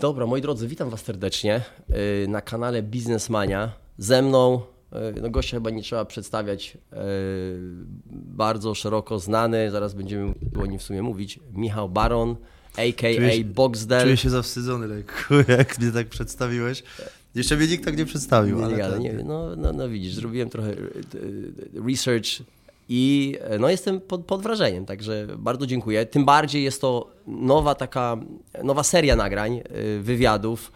Dobra, moi drodzy, witam Was serdecznie y, na kanale Biznesmania. Ze mną, y, no gościa chyba nie trzeba przedstawiać, y, bardzo szeroko znany, zaraz będziemy o nim w sumie mówić, Michał Baron, a.k.a. Czuję Boxdel. Czuję się zawstydzony lekko, jak mnie tak przedstawiłeś. Jeszcze mnie nikt tak nie przedstawił, Nie, ale nie, ale tak. nie, no, no, no widzisz, zrobiłem trochę research i y, no jestem pod, pod wrażeniem, także bardzo dziękuję. Tym bardziej jest to nowa taka, nowa seria nagrań, y, wywiadów.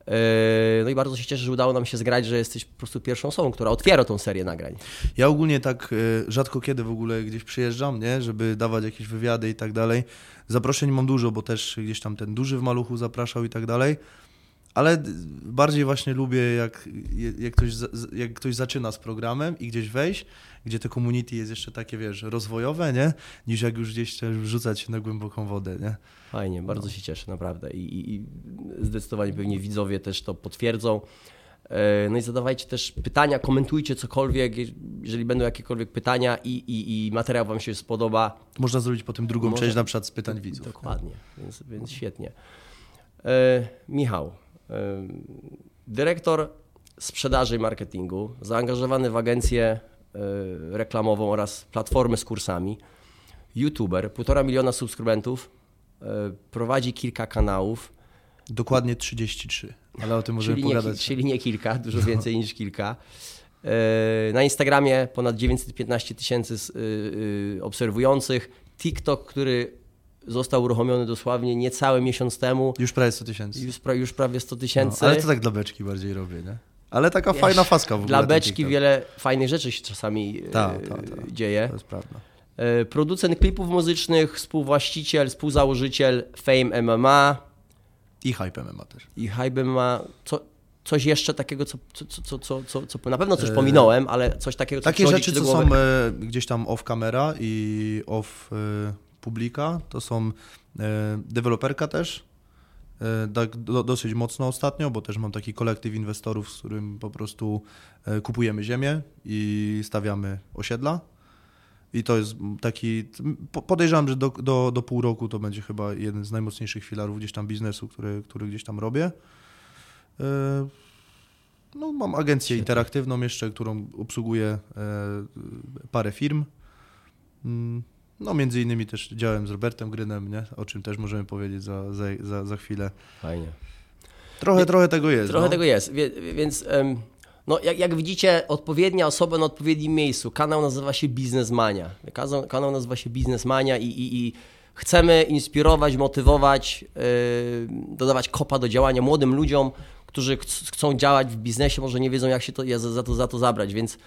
Y, No i bardzo się cieszę, że udało nam się zgrać, że jesteś po prostu pierwszą osobą, która otwiera tą serię nagrań. Ja ogólnie tak rzadko kiedy w ogóle gdzieś przyjeżdżam, nie, żeby dawać jakieś wywiady i tak dalej. Zaproszeń mam dużo, bo też gdzieś tam ten duży w maluchu zapraszał i tak dalej. Ale bardziej właśnie lubię, jak, jak, ktoś, jak ktoś zaczyna z programem i gdzieś wejść, gdzie to community jest jeszcze takie, wiesz, rozwojowe, nie? Niż jak już gdzieś chcesz wrzucać na głęboką wodę, nie? Fajnie, bardzo się cieszę, naprawdę. I, i, I zdecydowanie pewnie widzowie też to potwierdzą. E, No i zadawajcie też pytania, komentujcie cokolwiek, jeżeli będą jakiekolwiek pytania i, i, i materiał Wam się spodoba. Można zrobić potem drugą Może- część na przykład z pytań widzów. Dokładnie, więc, więc świetnie. E, Michał, e, dyrektor sprzedaży i marketingu, zaangażowany w agencję reklamową oraz platformę z kursami, youtuber, półtora miliona subskrybentów, e, prowadzi kilka kanałów, Dokładnie 33, ale o tym możemy czyli nie, pogadać. No. czyli nie kilka, dużo więcej niż kilka. E, Na Instagramie ponad 915 tysięcy y, y, obserwujących. TikTok, który został uruchomiony dosłownie niecały miesiąc temu, Już prawie 100 tysięcy. już, pra, już prawie 100 No, tysięcy. ale to tak dla beczki bardziej robię, nie? Ale taka Wiesz, fajna faska w ogóle. Dla beczki wiele fajnych rzeczy się czasami e, Tak, tak, tak. dzieje. To jest prawda. E, Producent klipów muzycznych, współwłaściciel, współzałożyciel Fame MMA I hype MMA też. i Hype MMA. Co, coś jeszcze takiego, co, co, co, co, co, na pewno coś E, pominąłem, ale coś takiego, co Takie rzeczy, co są e, gdzieś tam off camera i off e, publika, to są e, deweloperka też. E, tak do, dosyć mocno ostatnio, bo też mam taki kolektyw inwestorów, z którym po prostu e, kupujemy ziemię i stawiamy osiedla. I to jest taki, po- podejrzewam, że do, do, do pół roku to będzie chyba jeden z najmocniejszych filarów gdzieś tam biznesu, który, który gdzieś tam robię. E, No, mam agencję interaktywną jeszcze, którą obsługuję parę firm. No, między innymi też działałem z Robertem Grynem, nie? o czym też możemy powiedzieć za, za, za, za chwilę. Fajnie. Trochę, Nie- trochę tego jest. Trochę no. tego jest, wie, więc no, jak, jak widzicie, odpowiednia osoba na odpowiednim miejscu. Kanał nazywa się Biznesmania. Kanał, kanał nazywa się Biznesmania i, i, i chcemy inspirować, motywować, yy, dodawać kopa do działania młodym ludziom, którzy ch- chcą działać w biznesie, może nie wiedzą, jak się to, za, to, za to zabrać, więc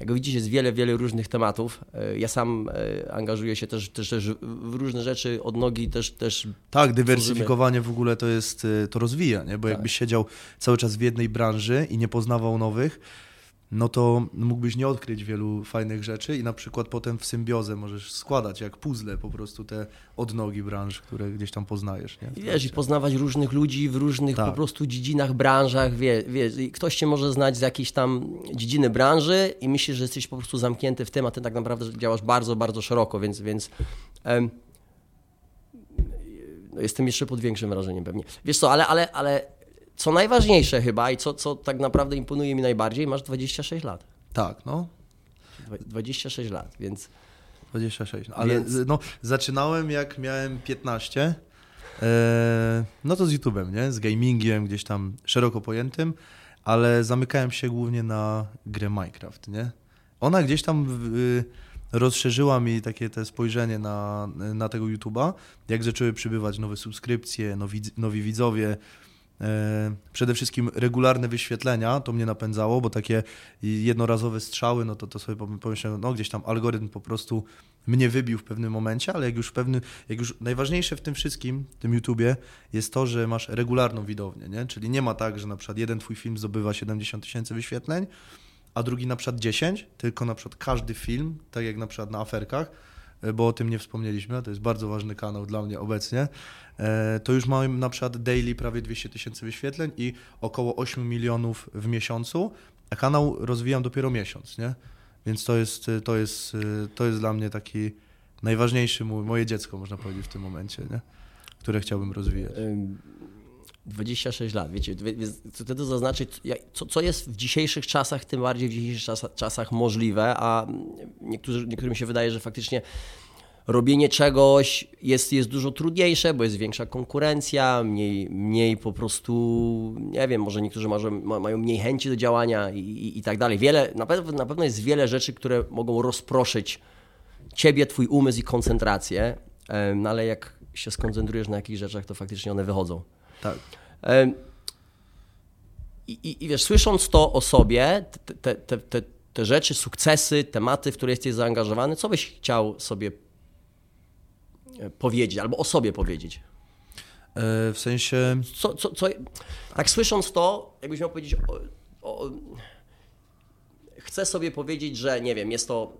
jak widzicie, jest wiele, wiele różnych tematów. Yy, Ja sam yy, angażuję się też, też, też w różne rzeczy od nogi, też, też Tak, dywersyfikowanie w ogóle to jest, y, to rozwija, nie? bo Tak. jakbyś siedział cały czas w jednej branży i nie poznawał nowych, no to mógłbyś nie odkryć wielu fajnych rzeczy i na przykład potem w symbiozę możesz składać jak puzzle po prostu te odnogi branż, które gdzieś tam poznajesz. Nie? I Wiesz, i poznawać różnych ludzi w różnych Tak. po prostu dziedzinach, branżach, wie, wiesz, ktoś cię może znać z jakiejś tam dziedziny branży i myślisz, że jesteś po prostu zamknięty w tym, a ty tak naprawdę działasz bardzo, bardzo szeroko, więc, więc em, no jestem jeszcze pod większym wrażeniem pewnie. Wiesz co, ale, ale, ale co najważniejsze chyba i co, co tak naprawdę imponuje mi najbardziej, masz 26 lat. Tak, no. Dwa- 26 lat, więc 26. No, ale Więc- no, zaczynałem jak miałem 15. E, no to z YouTube'em, nie? Z gamingiem gdzieś tam szeroko pojętym, ale zamykałem się głównie na grę Minecraft, nie? Ona gdzieś tam w, rozszerzyła mi takie te spojrzenie na, na tego YouTube'a, jak zaczęły przybywać nowe subskrypcje, nowi, nowi widzowie, Przede wszystkim regularne wyświetlenia to mnie napędzało, bo takie jednorazowe strzały, no to, to sobie pom- pomyślałem, no gdzieś tam algorytm po prostu mnie wybił w pewnym momencie, ale jak już pewny, jak już najważniejsze w tym wszystkim, w tym YouTubie jest to, że masz regularną widownię, nie? Czyli nie ma tak, że na przykład jeden twój film zdobywa 70 tysięcy wyświetleń, a drugi na przykład 10, tylko na przykład każdy film, tak jak na przykład na aferkach, e, bo o tym nie wspomnieliśmy, to jest bardzo ważny kanał dla mnie obecnie, e, to już mam na przykład daily prawie 200 tysięcy wyświetleń i około 8 milionów w miesiącu, a kanał rozwijam dopiero miesiąc, nie? Więc to jest, e, to jest, e, to jest dla mnie taki najważniejszy mój, moje dziecko, można powiedzieć w tym momencie, nie? które chciałbym rozwijać. Ym, 26 lat, wiecie, chcę to zaznaczyć, co, co jest w dzisiejszych czasach, tym bardziej w dzisiejszych czasach możliwe, a niektórzy, niektórym się wydaje, że faktycznie robienie czegoś jest, jest dużo trudniejsze, bo jest większa konkurencja, mniej, mniej po prostu, nie wiem, może niektórzy może, mają mniej chęci do działania i, i, i tak dalej. Wiele, na, pewno, na pewno jest wiele rzeczy, które mogą rozproszyć ciebie, twój umysł i koncentrację, no ale jak się skoncentrujesz na jakichś rzeczach, to faktycznie one wychodzą. Tak. I, i, i wiesz, słysząc to o sobie, te, te, te, te rzeczy, sukcesy, tematy, w które jesteś zaangażowany, co byś chciał sobie e, powiedzieć albo o sobie powiedzieć? E, w sensie. Co, co, co, tak słysząc to, jakbyś miał powiedzieć. O, o, chcę sobie powiedzieć, że nie wiem, jest to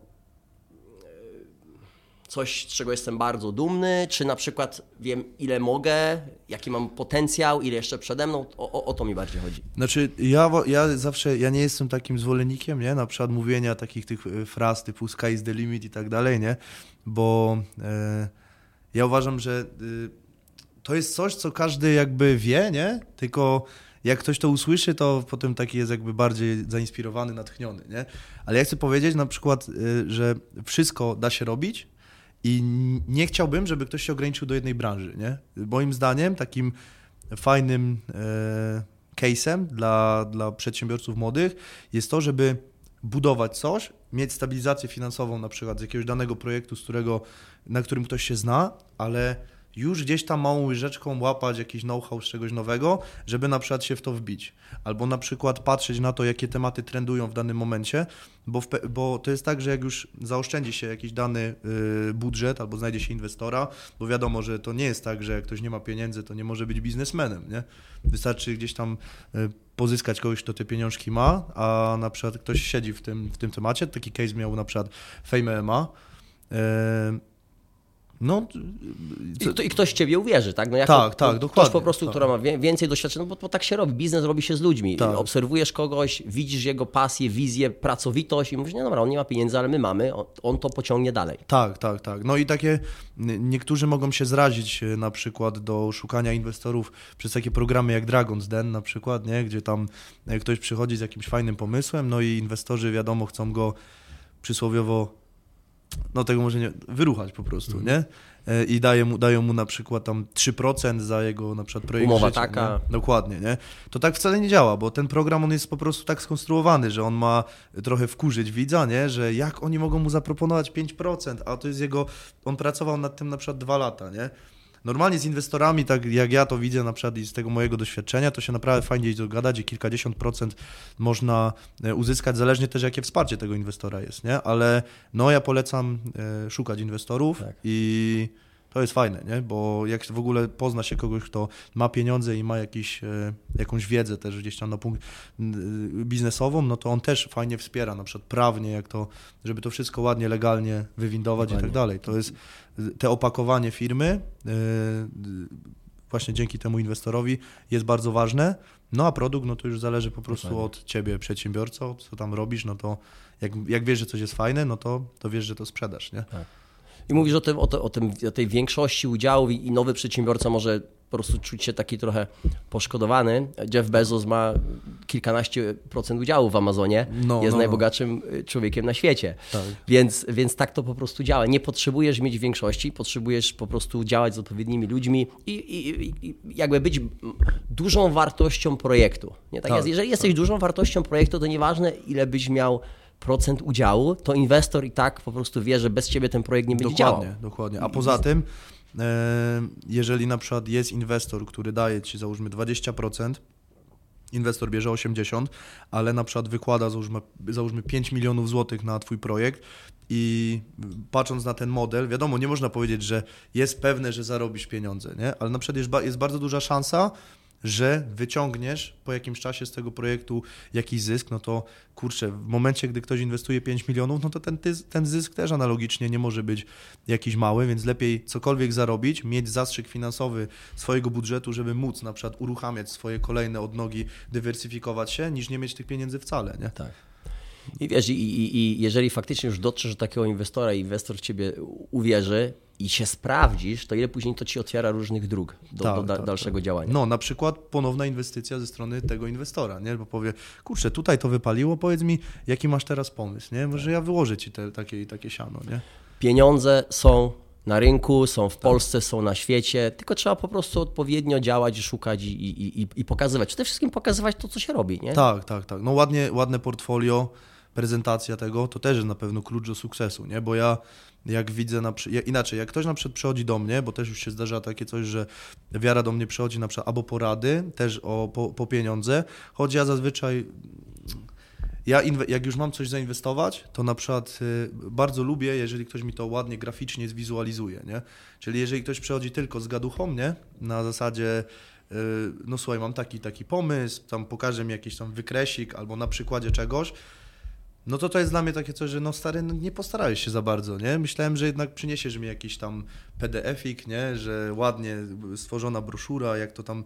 coś, z czego jestem bardzo dumny, czy na przykład wiem, ile mogę, jaki mam potencjał, ile jeszcze przede mną, o, o, o to mi bardziej chodzi. Znaczy, ja, ja zawsze, ja nie jestem takim zwolennikiem, nie, na przykład mówienia takich tych e, fraz typu sky is the limit i tak dalej, nie, bo e, ja uważam, że e, to jest coś, co każdy jakby wie, nie, tylko jak ktoś to usłyszy, to potem taki jest jakby bardziej zainspirowany, natchniony, nie? Ale ja chcę powiedzieć na przykład, e, że wszystko da się robić, i nie chciałbym, żeby ktoś się ograniczył do jednej branży. Nie? Moim zdaniem takim fajnym e, case'em dla, dla przedsiębiorców młodych jest to, żeby budować coś, mieć stabilizację finansową na przykład z jakiegoś danego projektu, z którego, na którym ktoś się zna, ale już gdzieś tam małą łyżeczką łapać jakiś know-how z czegoś nowego, żeby na przykład się w to wbić. Albo na przykład patrzeć na to, jakie tematy trendują w danym momencie, bo, w, bo to jest tak, że jak już zaoszczędzi się jakiś dany y, budżet albo znajdzie się inwestora, bo wiadomo, że to nie jest tak, że jak ktoś nie ma pieniędzy, to nie może być biznesmenem, nie? Wystarczy gdzieś tam y, pozyskać kogoś, kto te pieniążki ma, a na przykład ktoś siedzi w tym, w tym temacie. Taki case miał na przykład Fame MMA. Y, no, I, I, ktoś ciebie uwierzy, tak? No jako, tak, tak, ktoś dokładnie. po prostu, tak. która ma więcej doświadczenia, no bo, bo, tak się robi. Biznes robi się z ludźmi. Tak. Obserwujesz kogoś, widzisz jego pasję, wizję, pracowitość i mówisz, nie dobra, on nie ma pieniędzy, ale my mamy, on, on to pociągnie dalej. Tak, tak, tak. No i takie, niektórzy mogą się zrazić e, na przykład do szukania inwestorów przez takie programy jak Dragon's Den na przykład, nie? Gdzie tam e, ktoś przychodzi z jakimś fajnym pomysłem, no i inwestorzy wiadomo chcą go przysłowiowo no tego może nie, wyruchać po prostu, mm. nie? E, I daje mu, dają mu na przykład tam 3% za jego na przykład projekt Umowa życia, taka. Nie? Dokładnie, nie? To tak wcale nie działa, bo ten program on jest po prostu tak skonstruowany, że on ma trochę wkurzyć widza, nie? Że jak oni mogą mu zaproponować 5%, a to jest jego, on pracował nad tym na przykład dwa lata, nie? Normalnie z inwestorami, tak jak ja to widzę na przykład i z tego mojego doświadczenia, to się naprawdę fajnie jest dogadać i kilkadziesiąt procent można e, uzyskać, zależnie też jakie wsparcie tego inwestora jest, nie? Ale no ja polecam e, szukać inwestorów tak. i to jest fajne, nie? bo jak w ogóle pozna się kogoś, kto ma pieniądze i ma jakiś, e, jakąś wiedzę też gdzieś tam na punkt biznesową, no to on też fajnie wspiera, na przykład prawnie, jak to, żeby to wszystko ładnie, legalnie wywindować Dokładnie. i tak dalej. To jest te opakowanie firmy, e, właśnie dzięki temu inwestorowi jest bardzo ważne. No a produkt, no to już zależy po prostu Dokładnie. od ciebie, przedsiębiorco, co tam robisz, no to jak, jak wiesz, że coś jest fajne, no to, to wiesz, że to sprzedasz, nie? Tak. I mówisz o, tym, o, o, tym, o tej większości udziałów i, i nowy przedsiębiorca może po prostu czuć się taki trochę poszkodowany. Jeff Bezos ma kilkanaście procent udziału w Amazonie, no, jest no, no. najbogatszym no. człowiekiem na świecie. Tak. Więc, więc tak to po prostu działa. Nie potrzebujesz mieć większości, potrzebujesz po prostu działać z odpowiednimi ludźmi i, i, i jakby być dużą wartością projektu. Nie? Tak, tak jest, jeżeli jesteś tak. dużą wartością projektu, to nieważne ile byś miał procent udziału, to inwestor i tak po prostu wie, że bez ciebie ten projekt nie będzie dokładnie, działał. Dokładnie, A poza tym, e, jeżeli na przykład jest inwestor, który daje ci załóżmy 20%, inwestor bierze 80, ale na przykład wykłada załóżmy, załóżmy 5 milionów złotych na twój projekt i patrząc na ten model, wiadomo, nie można powiedzieć, że jest pewne, że zarobisz pieniądze, nie? ale na przykład jest, jest bardzo duża szansa, że wyciągniesz po jakimś czasie z tego projektu jakiś zysk, no to kurczę, w momencie, gdy ktoś inwestuje 5 milionów, no to ten, ten zysk też analogicznie nie może być jakiś mały, więc lepiej cokolwiek zarobić, mieć zastrzyk finansowy swojego budżetu, żeby móc na przykład uruchamiać swoje kolejne odnogi, dywersyfikować się, niż nie mieć tych pieniędzy wcale, nie? Tak. I wiesz, i, i, i jeżeli faktycznie już dotrzesz do takiego inwestora i inwestor w ciebie uwierzy i się sprawdzisz, to ile później to ci otwiera różnych dróg do, Tak, do da, tak, dalszego tak. działania. No, na przykład ponowna inwestycja ze strony tego inwestora, nie? Bo powie, kurczę, tutaj to wypaliło, powiedz mi, jaki masz teraz pomysł, nie? Może ja wyłożę ci te, takie, takie siano, nie? Pieniądze są na rynku, są w Polsce, są na świecie, tylko trzeba po prostu odpowiednio działać szukać i, i, i, i pokazywać. Przede wszystkim pokazywać to, co się robi, nie? Tak, tak, tak. No ładnie, ładne portfolio, prezentacja tego, to też jest na pewno klucz do sukcesu, nie? Bo ja jak widzę, na, przy- inaczej, jak ktoś na przykład przychodzi do mnie, bo też już się zdarza takie coś, że wiara do mnie przychodzi na przykład albo porady, też o, po, po pieniądze, choć ja zazwyczaj ja jak już mam coś zainwestować, to na przykład y, bardzo lubię, jeżeli ktoś mi to ładnie graficznie zwizualizuje, nie? Czyli jeżeli ktoś przychodzi tylko z gaduchą, nie? Na zasadzie y, no słuchaj, mam taki taki pomysł, tam pokaże mi jakiś tam wykresik albo na przykładzie czegoś, no to to jest dla mnie takie coś, że no stary, no nie postarałeś się za bardzo, nie? Myślałem, że jednak przyniesiesz mi jakiś tam PDF-ik, nie? Że ładnie stworzona broszura, jak to tam,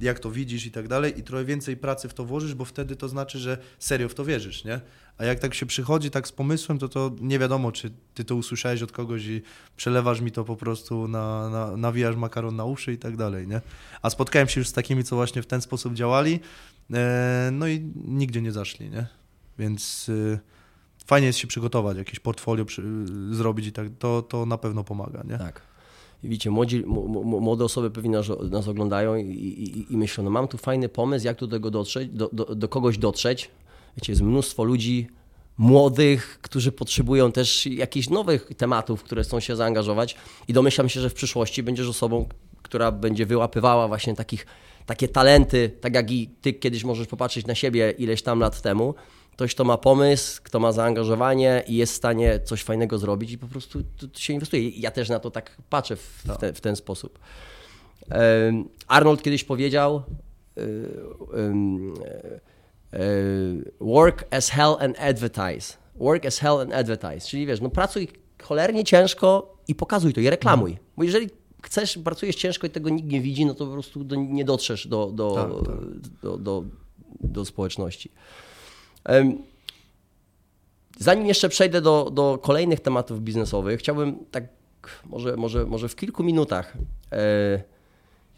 jak to widzisz i tak dalej i trochę więcej pracy w to włożysz, bo wtedy to znaczy, że serio w to wierzysz, nie? A jak tak się przychodzi tak z pomysłem, to to nie wiadomo, czy ty to usłyszałeś od kogoś i przelewasz mi to po prostu na, na nawijasz makaron na uszy i tak dalej, nie? A spotkałem się już z takimi, co właśnie w ten sposób działali, e, no i nigdzie nie zaszli, nie? Więc y, fajnie jest się przygotować, jakieś portfolio przy, zrobić i tak, to, to na pewno pomaga, nie? Tak. I widzicie, młodzi, młode osoby pewnie nas, nas oglądają i, i, i myślą, no mam tu fajny pomysł, jak tu do tego dotrzeć, do, do, do kogoś dotrzeć. Wiecie, jest mnóstwo ludzi młodych, którzy potrzebują też jakichś nowych tematów, w które chcą się zaangażować i domyślam się, że w przyszłości będziesz osobą, która będzie wyłapywała właśnie takich, takie talenty, tak jak i ty kiedyś możesz popatrzeć na siebie ileś tam lat temu, ktoś, kto ma pomysł, kto ma zaangażowanie i jest w stanie coś fajnego zrobić i po prostu tu- tu się inwestuje. Ja też na to tak patrzę w, w, te, w ten sposób. Arnold kiedyś powiedział y, e, e, work as hell and advertise. Work as hell and advertise. Czyli wiesz, no pracuj cholernie ciężko i pokazuj to i reklamuj. Bo jeżeli chcesz, pracujesz ciężko i tego nikt nie widzi, no to po prostu do, nie dotrzesz do, do, Tak, tak. do, do, do społeczności. Zanim jeszcze przejdę do, do kolejnych tematów biznesowych, chciałbym tak może, może, może w kilku minutach. E,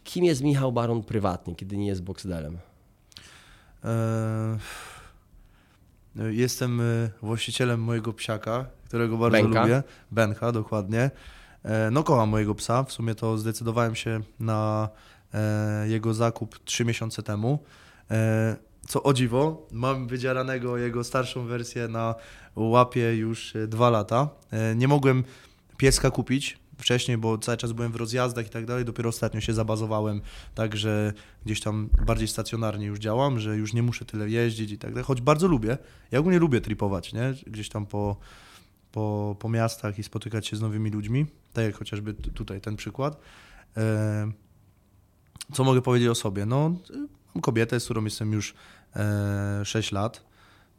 kim jest Michał Baron prywatnie, kiedy nie jest Boxdelem? E, Jestem e, właścicielem mojego psiaka, którego bardzo Benka. lubię. Bencha, dokładnie. No kocham mojego psa. W sumie to zdecydowałem się na jego zakup trzy miesiące temu. Co o dziwo, mam wydzieranego jego starszą wersję na łapie już e, dwa lata. E, Nie mogłem pieska kupić wcześniej, bo cały czas byłem w rozjazdach i tak dalej. Dopiero ostatnio się zabazowałem, także gdzieś tam bardziej stacjonarnie już działam, że już nie muszę tyle jeździć i tak dalej. Choć bardzo lubię. Ja ogólnie lubię tripować, nie? Gdzieś tam po, po, po miastach i spotykać się z nowymi ludźmi. Tak jak chociażby tutaj ten przykład. E, Co mogę powiedzieć o sobie? No, mam kobietę, z którą jestem już e, 6 lat.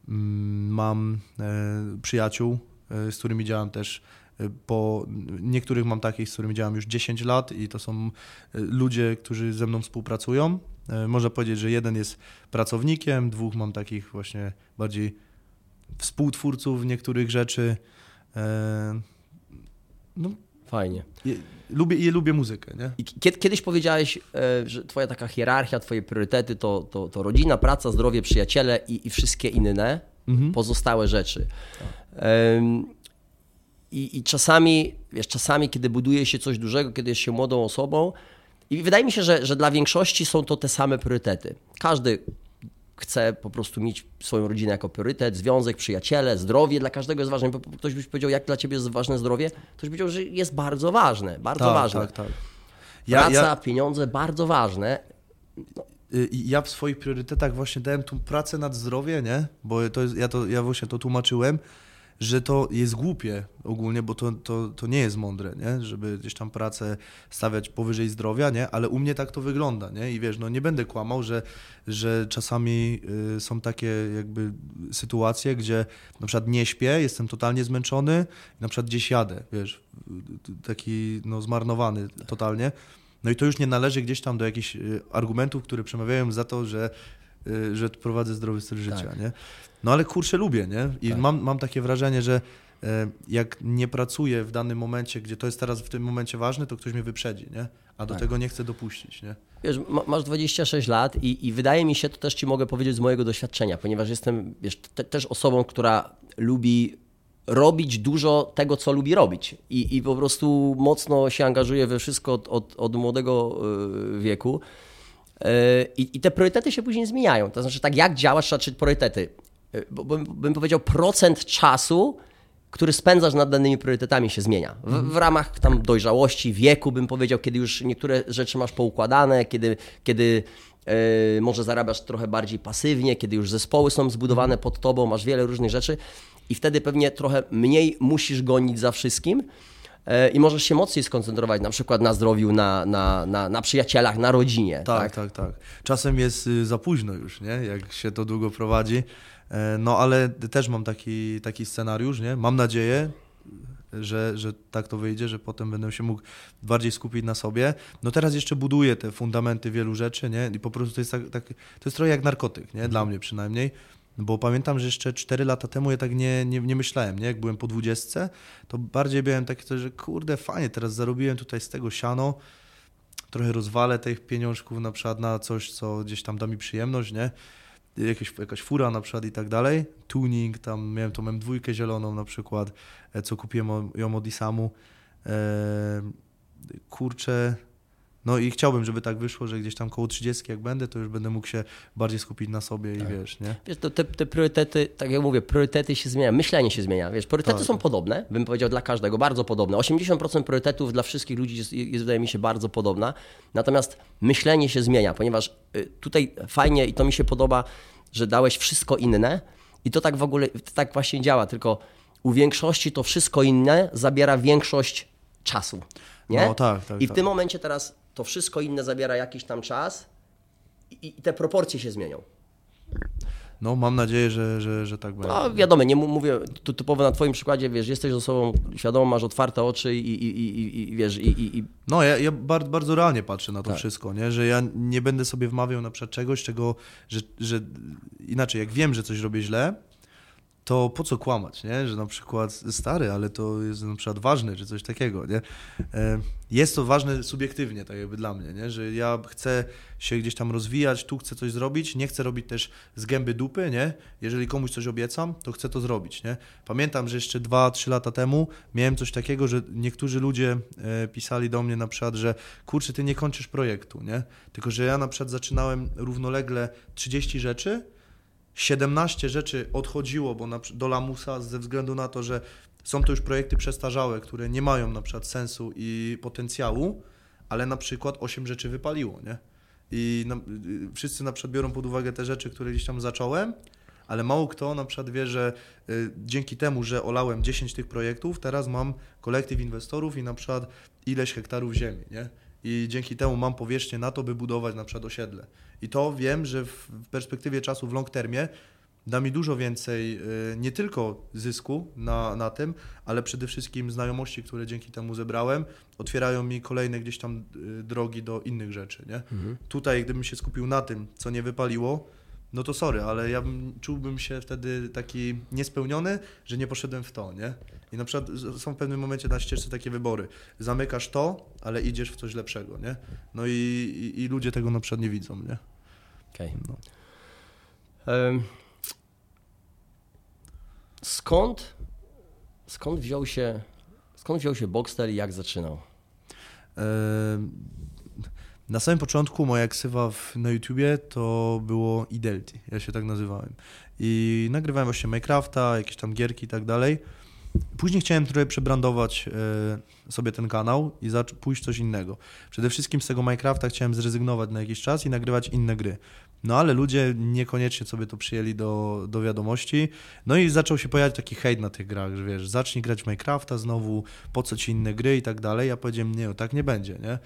Mm, Mam e, przyjaciół, e, z którymi działam też e, po niektórych mam takich, z którymi działam już 10 lat i to są e, ludzie, którzy ze mną współpracują. E, Można powiedzieć, że jeden jest pracownikiem, dwóch mam takich właśnie bardziej współtwórców niektórych rzeczy. E, No, Fajnie. je, lubię, je lubię muzykę, nie? I kiedy, kiedyś powiedziałeś, e, że twoja taka hierarchia, twoje priorytety to, to, to rodzina, praca, zdrowie, przyjaciele i, i wszystkie inne Mhm. pozostałe rzeczy. Em, I, I czasami, wiesz, czasami, kiedy buduje się coś dużego, kiedy jest się młodą osobą, i wydaje mi się, że, że dla większości są to te same priorytety. Każdy chce po prostu mieć swoją rodzinę jako priorytet, związek, przyjaciele, zdrowie dla każdego jest ważne. Ktoś byś powiedział, jak dla ciebie jest ważne zdrowie, ktoś by powiedział, że jest bardzo ważne, bardzo ważne. tak, tak. Praca, pieniądze, bardzo ważne. Y, i ja w swoich priorytetach właśnie dałem tu pracę nad zdrowie, nie? Bo to jest, ja, to, ja właśnie to tłumaczyłem, że to jest głupie ogólnie, bo to, to, to nie jest mądre, nie? Żeby gdzieś tam pracę stawiać powyżej zdrowia, nie? Ale u mnie tak to wygląda, nie? I wiesz, no nie będę kłamał, że, że czasami y, są takie jakby sytuacje, gdzie na przykład nie śpię, jestem totalnie zmęczony, na przykład gdzieś jadę, wiesz, taki no zmarnowany totalnie. No i to już nie należy gdzieś tam do jakichś y, argumentów, które przemawiają za to, że y, że prowadzę zdrowy styl życia, Tak. nie? No ale kurczę lubię, nie? I Tak. mam, mam takie wrażenie, że e, jak nie pracuję w danym momencie, gdzie to jest teraz w tym momencie ważne, to ktoś mnie wyprzedzi, nie? A do Tak. tego nie chcę dopuścić, nie? Wiesz, ma, masz 26 lat i, i wydaje mi się, to też ci mogę powiedzieć z mojego doświadczenia, ponieważ jestem wiesz, te, też osobą, która lubi robić dużo tego, co lubi robić i, i po prostu mocno się angażuje we wszystko od, od, od młodego y, wieku. Y, I, I te priorytety się później zmieniają. To znaczy, tak jak działasz, trzeba czytać priorytety. Bo, bym, powiedział, procent czasu, który spędzasz nad danymi priorytetami, się zmienia. W, w ramach tam dojrzałości, wieku, bym powiedział, kiedy już niektóre rzeczy masz poukładane, kiedy, kiedy e, może zarabiasz trochę bardziej pasywnie, kiedy już zespoły są zbudowane pod tobą, masz wiele różnych rzeczy i wtedy pewnie trochę mniej musisz gonić za wszystkim. e, I możesz się mocniej skoncentrować na przykład na zdrowiu, na, na, na, na przyjacielach, na rodzinie. Tak, tak, tak. Czasem jest y, za późno już, nie? Jak się to długo prowadzi. E, No ale też mam taki, taki scenariusz, nie? Mam nadzieję, że, że tak to wyjdzie, że potem będę się mógł bardziej skupić na sobie. No teraz jeszcze buduję te fundamenty wielu rzeczy, nie? I po prostu to jest tak, tak to jest trochę jak narkotyk, nie? Dla mnie przynajmniej. Bo pamiętam, że jeszcze 4 lata temu ja tak nie, nie, nie myślałem, nie? Jak byłem po 20, to bardziej byłem taki, że kurde, fajnie, teraz zarobiłem tutaj z tego siano, trochę rozwalę tych pieniążków na przykład na coś, co gdzieś tam da mi przyjemność, nie? Jakieś, jakaś fura na przykład i tak dalej. Tuning, tam miałem tą M2 zieloną na przykład, e, co kupiłem ją od Isamu. E, kurczę, no i chciałbym, żeby tak wyszło, że gdzieś tam koło 30 jak będę, to już będę mógł się bardziej skupić na sobie Tak. i wiesz, nie? Wiesz, to te, te priorytety, tak jak mówię, priorytety się zmieniają, myślenie się zmienia. Wiesz, priorytety Tak. są podobne, bym powiedział dla każdego, bardzo podobne. 80% priorytetów dla wszystkich ludzi jest, jest, wydaje mi się, bardzo podobna. Natomiast myślenie się zmienia, ponieważ y, tutaj fajnie i to mi się podoba, że dałeś wszystko inne i to tak w ogóle, tak właśnie działa, tylko u większości to wszystko inne zabiera większość czasu. Nie? No tak, tak, I w tak. tym momencie teraz to wszystko inne zabiera jakiś tam czas i, i te proporcje się zmienią. No mam nadzieję, że, że, że tak będzie. No wiadomo, nie mówię tu typowo na twoim przykładzie, wiesz, jesteś osobą świadomą, masz otwarte oczy i, i, i, i, wiesz, i, i, i No, ja, ja bardzo, bardzo realnie patrzę na to Tak. wszystko, nie? że ja nie będę sobie wmawiał na przykład czegoś, czego, że, że inaczej, jak wiem, że coś robię źle, to po co kłamać, nie? że na przykład stary, ale to jest na przykład ważne, czy coś takiego. Nie? E, Jest to ważne subiektywnie, tak jakby dla mnie, nie? że ja chcę się gdzieś tam rozwijać, tu chcę coś zrobić, nie chcę robić też z gęby dupy, nie? Jeżeli komuś coś obiecam, to chcę to zrobić, nie? Pamiętam, że jeszcze 2-3 lata temu miałem coś takiego, że niektórzy ludzie e, pisali do mnie na przykład, że kurczę, ty nie kończysz projektu, nie? Tylko, że ja na przykład zaczynałem równolegle 30 rzeczy, 17 rzeczy odchodziło bo na, do lamusa ze względu na to, że są to już projekty przestarzałe, które nie mają na przykład sensu i potencjału, ale na przykład 8 rzeczy wypaliło, nie? I na, y, wszyscy na przykład biorą pod uwagę te rzeczy, które gdzieś tam zacząłem, ale mało kto na przykład wie, że y, dzięki temu, że olałem 10 tych projektów, teraz mam kolektyw inwestorów i na przykład ileś hektarów ziemi, nie? I dzięki temu mam powierzchnię na to, by budować na przykład osiedle. I to wiem, że w perspektywie czasu, w long termie, da mi dużo więcej y, nie tylko zysku na, na tym, ale przede wszystkim znajomości, które dzięki temu zebrałem, otwierają mi kolejne gdzieś tam y, drogi do innych rzeczy. Nie? Tutaj, gdybym się skupił na tym, co nie wypaliło, no to sorry, ale ja bym, czułbym się wtedy taki niespełniony, że nie poszedłem w to, nie? I na przykład są w pewnym momencie na ścieżce takie wybory. Zamykasz to, ale idziesz w coś lepszego, nie? No i, i, i ludzie tego na przykład nie widzą, nie? Okej. No. Em, Skąd, skąd wziął się, skąd wziął się Boxtel i jak zaczynał? Em, Na samym początku moja ksywa w, na YouTubie to było Idelti, ja się tak nazywałem. I nagrywałem właśnie Minecrafta, jakieś tam gierki i tak dalej. Później chciałem trochę przebrandować e, sobie ten kanał i pójść coś innego. Przede wszystkim z tego Minecrafta chciałem zrezygnować na jakiś czas i nagrywać inne gry. No ale ludzie niekoniecznie sobie to przyjęli do, do wiadomości. No i zaczął się pojawiać taki hejt na tych grach, że wiesz, zacznij grać Minecrafta znowu, po co ci inne gry i tak dalej. Ja powiedziałem, nie, tak nie będzie, nie?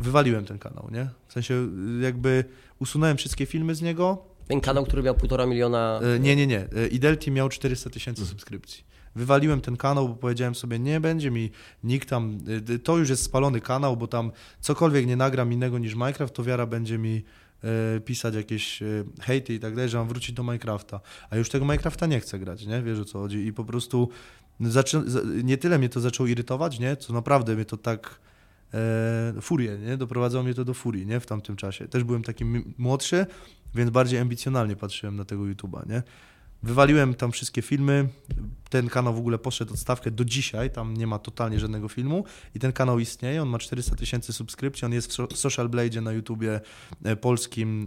Wywaliłem ten kanał, nie? W sensie y, jakby usunąłem wszystkie filmy z niego. Ten kanał, który miał półtora miliona. E, Nie, nie, nie. E, Idelti miał 400 tysięcy subskrypcji. Wywaliłem ten kanał, bo powiedziałem sobie, nie będzie mi nikt tam, y, to już jest spalony kanał, bo tam cokolwiek nie nagram innego niż Minecraft, to wiara będzie mi pisać jakieś hejty i tak dalej, że mam wrócić do Minecrafta, a już tego Minecrafta nie chcę grać, nie? Wiesz o co chodzi i po prostu zaczę... nie tyle mnie to zaczęło irytować, nie? Co naprawdę mnie to tak e, furię, nie? Doprowadzało mnie to do furii, nie? W tamtym czasie. Też byłem taki młodszy, więc bardziej ambicjonalnie patrzyłem na tego YouTube'a, nie? Wywaliłem tam wszystkie filmy. Ten kanał w ogóle poszedł odstawkę do dzisiaj. Tam nie ma totalnie żadnego filmu. I ten kanał istnieje. On ma 400 tysięcy subskrypcji. On jest w Social Blade na YouTubie e, polskim e,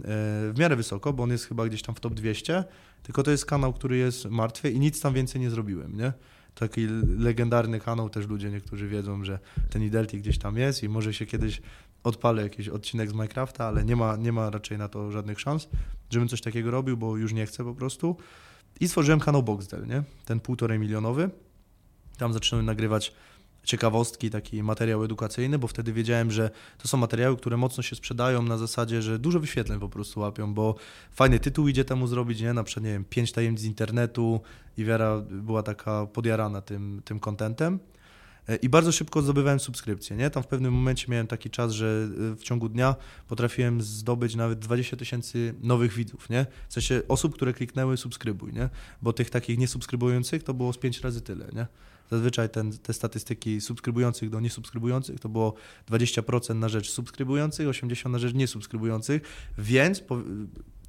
w miarę wysoko, bo on jest chyba gdzieś tam w top 200. Tylko to jest kanał, który jest martwy i nic tam więcej nie zrobiłem, nie? Taki legendarny kanał, też ludzie niektórzy wiedzą, że ten Idelti gdzieś tam jest i może się kiedyś odpalę jakiś odcinek z Minecrafta, ale nie ma, nie ma raczej na to żadnych szans, żebym coś takiego robił, bo już nie chcę po prostu. I stworzyłem kanał Boxdel, nie? Ten półtorej milionowy. Tam zaczynałem nagrywać ciekawostki, taki materiał edukacyjny, bo wtedy wiedziałem, że to są materiały, które mocno się sprzedają na zasadzie, że dużo wyświetleń po prostu łapią, bo fajny tytuł idzie temu zrobić, nie? Na przykład, nie wiem, pięć tajemnic z internetu i Wiara była taka podjarana tym, tym. E, I bardzo szybko zdobywałem subskrypcję, nie? Tam w pewnym momencie miałem taki czas, że e, w ciągu dnia potrafiłem zdobyć nawet 20 tysięcy nowych widzów, nie? W sensie osób, które kliknęły subskrybuj, nie? Bo tych takich niesubskrybujących to było z 5 razy tyle, nie? Zazwyczaj ten, te statystyki subskrybujących do niesubskrybujących to było 20% na rzecz subskrybujących, 80% na rzecz niesubskrybujących, więc po,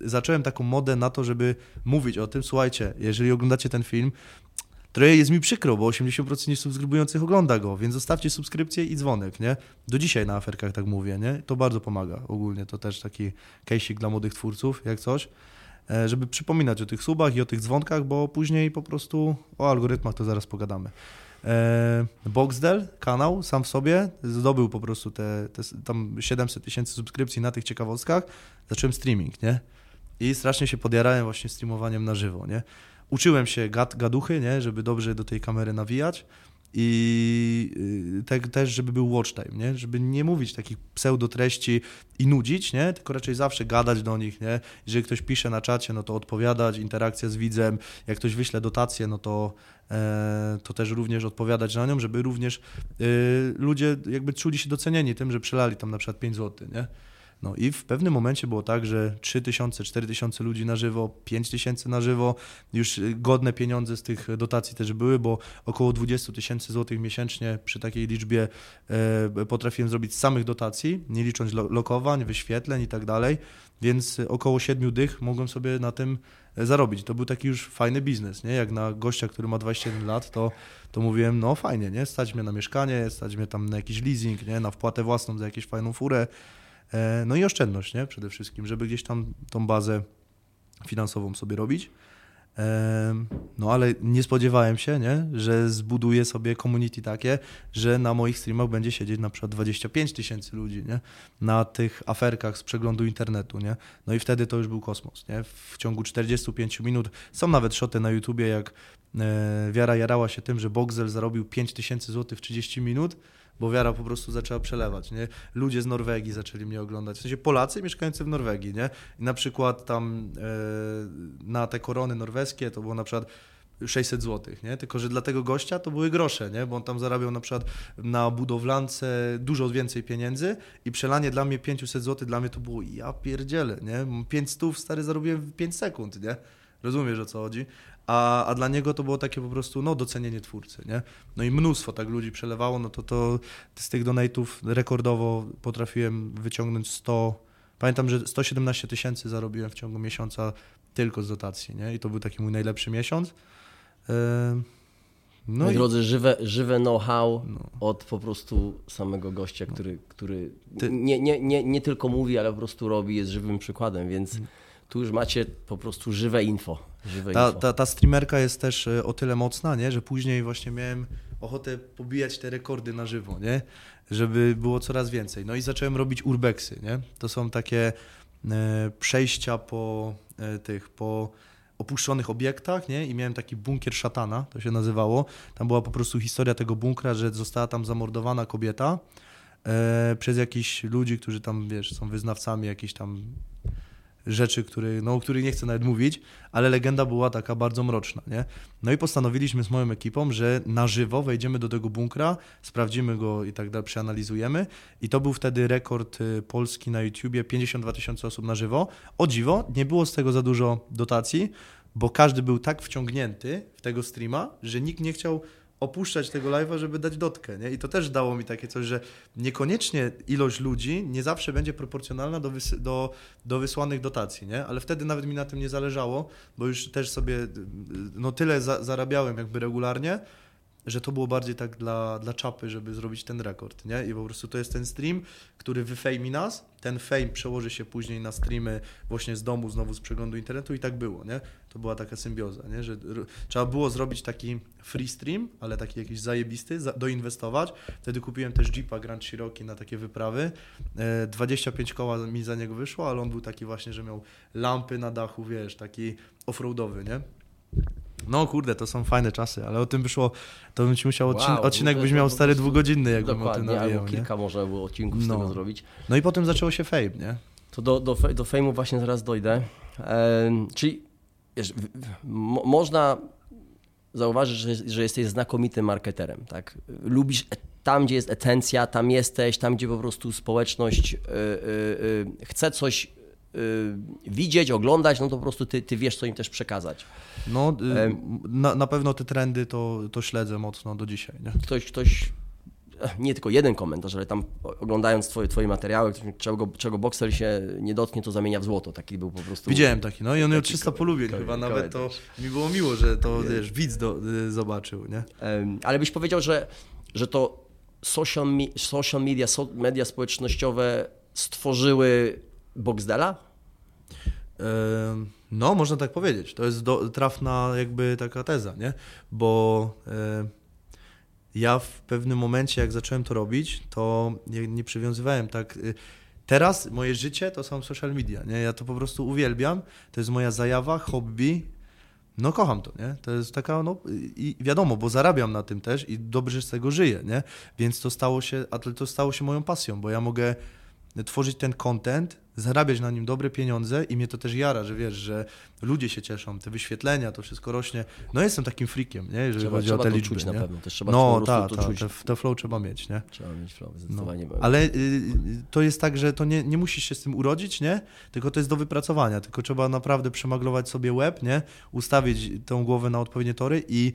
zacząłem taką modę na to, żeby mówić o tym, słuchajcie, jeżeli oglądacie ten film, Trochę jest mi przykro, bo 80% subskrybujących ogląda go, więc zostawcie subskrypcję i dzwonek, nie? Do dzisiaj na aferkach tak mówię, nie? To bardzo pomaga ogólnie, to też taki case'ik dla młodych twórców, jak coś, żeby przypominać o tych subach i o tych dzwonkach, bo później po prostu o algorytmach to zaraz pogadamy. E, Boxdel, kanał sam w sobie, zdobył po prostu te, te tam 700 tysięcy subskrypcji na tych ciekawostkach, zacząłem streaming, nie? I strasznie się podjarałem właśnie streamowaniem na żywo, nie? uczyłem się gad, gaduchy, nie? żeby dobrze do tej kamery nawijać i y, te, też, żeby był watch time, nie? żeby nie mówić takich pseudotreści i nudzić, nie? tylko raczej zawsze gadać do nich. Nie? Jeżeli ktoś pisze na czacie, no to odpowiadać, interakcja z widzem, jak ktoś wyśle dotację, no to, e, to też również odpowiadać na nią, żeby również y, ludzie jakby czuli się docenieni tym, że przelali tam na przykład 5 zł, nie? No i w pewnym momencie było tak, że 3000, 4000 ludzi na żywo, 5000 na żywo, już godne pieniądze z tych dotacji też były, bo około 20 tysięcy złotych miesięcznie przy takiej liczbie e, potrafiłem zrobić z samych dotacji, nie licząc lokowań, wyświetleń i tak dalej, więc około 7 dych mogłem sobie na tym e, zarobić. To był taki już fajny biznes, nie? Jak na gościa, który ma 21 lat, to, to mówiłem, no fajnie, nie? Stać mnie na mieszkanie, stać mnie tam na jakiś leasing, nie? Na wpłatę własną za jakąś fajną furę, no i oszczędność, nie? Przede wszystkim, żeby gdzieś tam tą bazę finansową sobie robić. E, no ale nie spodziewałem się, nie? że zbuduję sobie community takie, że na moich streamach będzie siedzieć na przykład 25 tysięcy ludzi, nie? Na tych aferkach z przeglądu internetu, nie? No i wtedy to już był kosmos, nie? W ciągu 45 minut są nawet szoty na YouTubie, jak e, Wiara jarała się tym, że Boxel zarobił 5 tysięcy złotych w 30 minut, bo wiara po prostu zaczęła przelewać, nie? Ludzie z Norwegii zaczęli mnie oglądać, w sensie Polacy mieszkający w Norwegii, nie? I na przykład tam e, na te korony norweskie to było na przykład 600 zł, nie? Tylko, że dla tego gościa to były grosze, nie? Bo on tam zarabiał na przykład na budowlance dużo więcej pieniędzy i przelanie dla mnie 500 zł, dla mnie to było ja pierdzielę, nie? 500 stary zarobiłem w 5 sekund, nie? Rozumiesz o co chodzi? A, a dla niego to było takie po prostu no, docenienie twórcy, nie? No i mnóstwo tak ludzi przelewało, no to, to z tych donate'ów rekordowo potrafiłem wyciągnąć 100, pamiętam, że 117 tysięcy zarobiłem w ciągu miesiąca tylko z dotacji, nie? I to był taki mój najlepszy miesiąc. No Moi i... drodzy, żywe, żywe know-how no. od po prostu samego gościa, no. który, który Ty... nie, nie, nie, nie tylko mówi, ale po prostu robi, jest żywym przykładem, więc mm. Tu już macie po prostu żywe info. Ta, ta, ta streamerka jest też e, o tyle mocna, nie? że później właśnie miałem ochotę pobijać te rekordy na żywo, nie? żeby było coraz więcej. No i zacząłem robić urbexy. Nie? To są takie e, przejścia po e, tych, po opuszczonych obiektach, nie? I miałem taki bunkier szatana, to się nazywało. Tam była po prostu historia tego bunkra, że została tam zamordowana kobieta e, przez jakichś ludzi, którzy tam, wiesz, są wyznawcami jakichś tam rzeczy, który, no, o których nie chcę nawet mówić, ale legenda była taka bardzo mroczna, nie? No i postanowiliśmy z moją ekipą, że na żywo wejdziemy do tego bunkra, sprawdzimy go i tak dalej, przeanalizujemy i to był wtedy rekord y, Polski na YouTubie, 52 tysiące osób na żywo. O dziwo, nie było z tego za dużo dotacji, bo każdy był tak wciągnięty w tego streama, że nikt nie chciał opuszczać tego live'a, żeby dać dotkę, nie? I to też dało mi takie coś, że niekoniecznie ilość ludzi nie zawsze będzie proporcjonalna do, wys do, do wysłanych dotacji, nie? Ale wtedy nawet mi na tym nie zależało, bo już też sobie no tyle za zarabiałem jakby regularnie, że to było bardziej tak dla, dla czapy, żeby zrobić ten rekord, nie? I po prostu to jest ten stream, który wyfejmi nas, ten fame przełoży się później na streamy właśnie z domu, znowu z przeglądu internetu i tak było, nie? To była taka symbioza, nie? Że trzeba było zrobić taki free stream, ale taki jakiś zajebisty, za, doinwestować. Wtedy kupiłem też Jeepa Grand Cherokee na takie wyprawy. E, 25 koła mi za niego wyszło, ale on był taki właśnie, że miał lampy na dachu, wiesz, taki offroadowy, nie? No kurde, to są fajne czasy, ale o tym wyszło, to bym ci musiał odcin Wow, odcinek, byś miał stary dwugodzinny, jakbym o tym Dokładnie, nawijał, nie? kilka można było odcinków z No. tego zrobić. No i potem zaczęło się fame, nie? To do, do, do fejmu właśnie zaraz dojdę. Em, czyli wiesz, mo, można zauważyć, że, że jesteś znakomitym marketerem. Tak? Lubisz e- tam, gdzie jest etencja, tam jesteś, tam, gdzie po prostu społeczność y, y, y, chce coś widzieć, oglądać, no to po prostu ty, ty wiesz, co im też przekazać. No, y, Em. na, na pewno te trendy to, to śledzę mocno do dzisiaj, nie? Ktoś, ktoś nie tylko jeden komentarz, ale tam oglądając twoje, twoje materiały, czego, czego bokser się nie dotknie, to zamienia w złoto. Taki był po prostu... Widziałem taki, no i on miał Taki 300 ko- polubień ko- chyba, nawet to komentarz. mi było miło, że to, wiesz, widz do, y, zobaczył, nie? Ale byś powiedział, że, że to social, social media, media społecznościowe stworzyły Boxdela? No, można tak powiedzieć. To jest do, trafna jakby taka teza, nie? Bo ja w pewnym momencie, jak zacząłem to robić, to nie, przywiązywałem tak. y, Teraz moje życie to są social media, nie? Ja to po prostu uwielbiam. To jest moja zajawa, hobby. No kocham to, nie? To jest taka, no i i wiadomo, bo zarabiam na tym też i dobrze z tego żyję, nie? Więc to stało się, a to stało się moją pasją, bo ja mogę tworzyć ten content, zarabiać na nim dobre pieniądze i mnie to też jara, że wiesz, że ludzie się cieszą, te wyświetlenia, to wszystko rośnie. No jestem takim freakiem, nie? Jeżeli Trzeba, chodzi trzeba o te to liczby, czuć nie? na pewno. Też trzeba No tak, to ta, czuć. te, te flow trzeba mieć, nie? Trzeba mieć flow, No. zdecydowanie. Ale y, to jest tak, że to nie, nie musisz się z tym urodzić, nie? Tylko to jest do wypracowania, tylko trzeba naprawdę przemaglować sobie łeb, nie? Ustawić tą głowę na odpowiednie tory i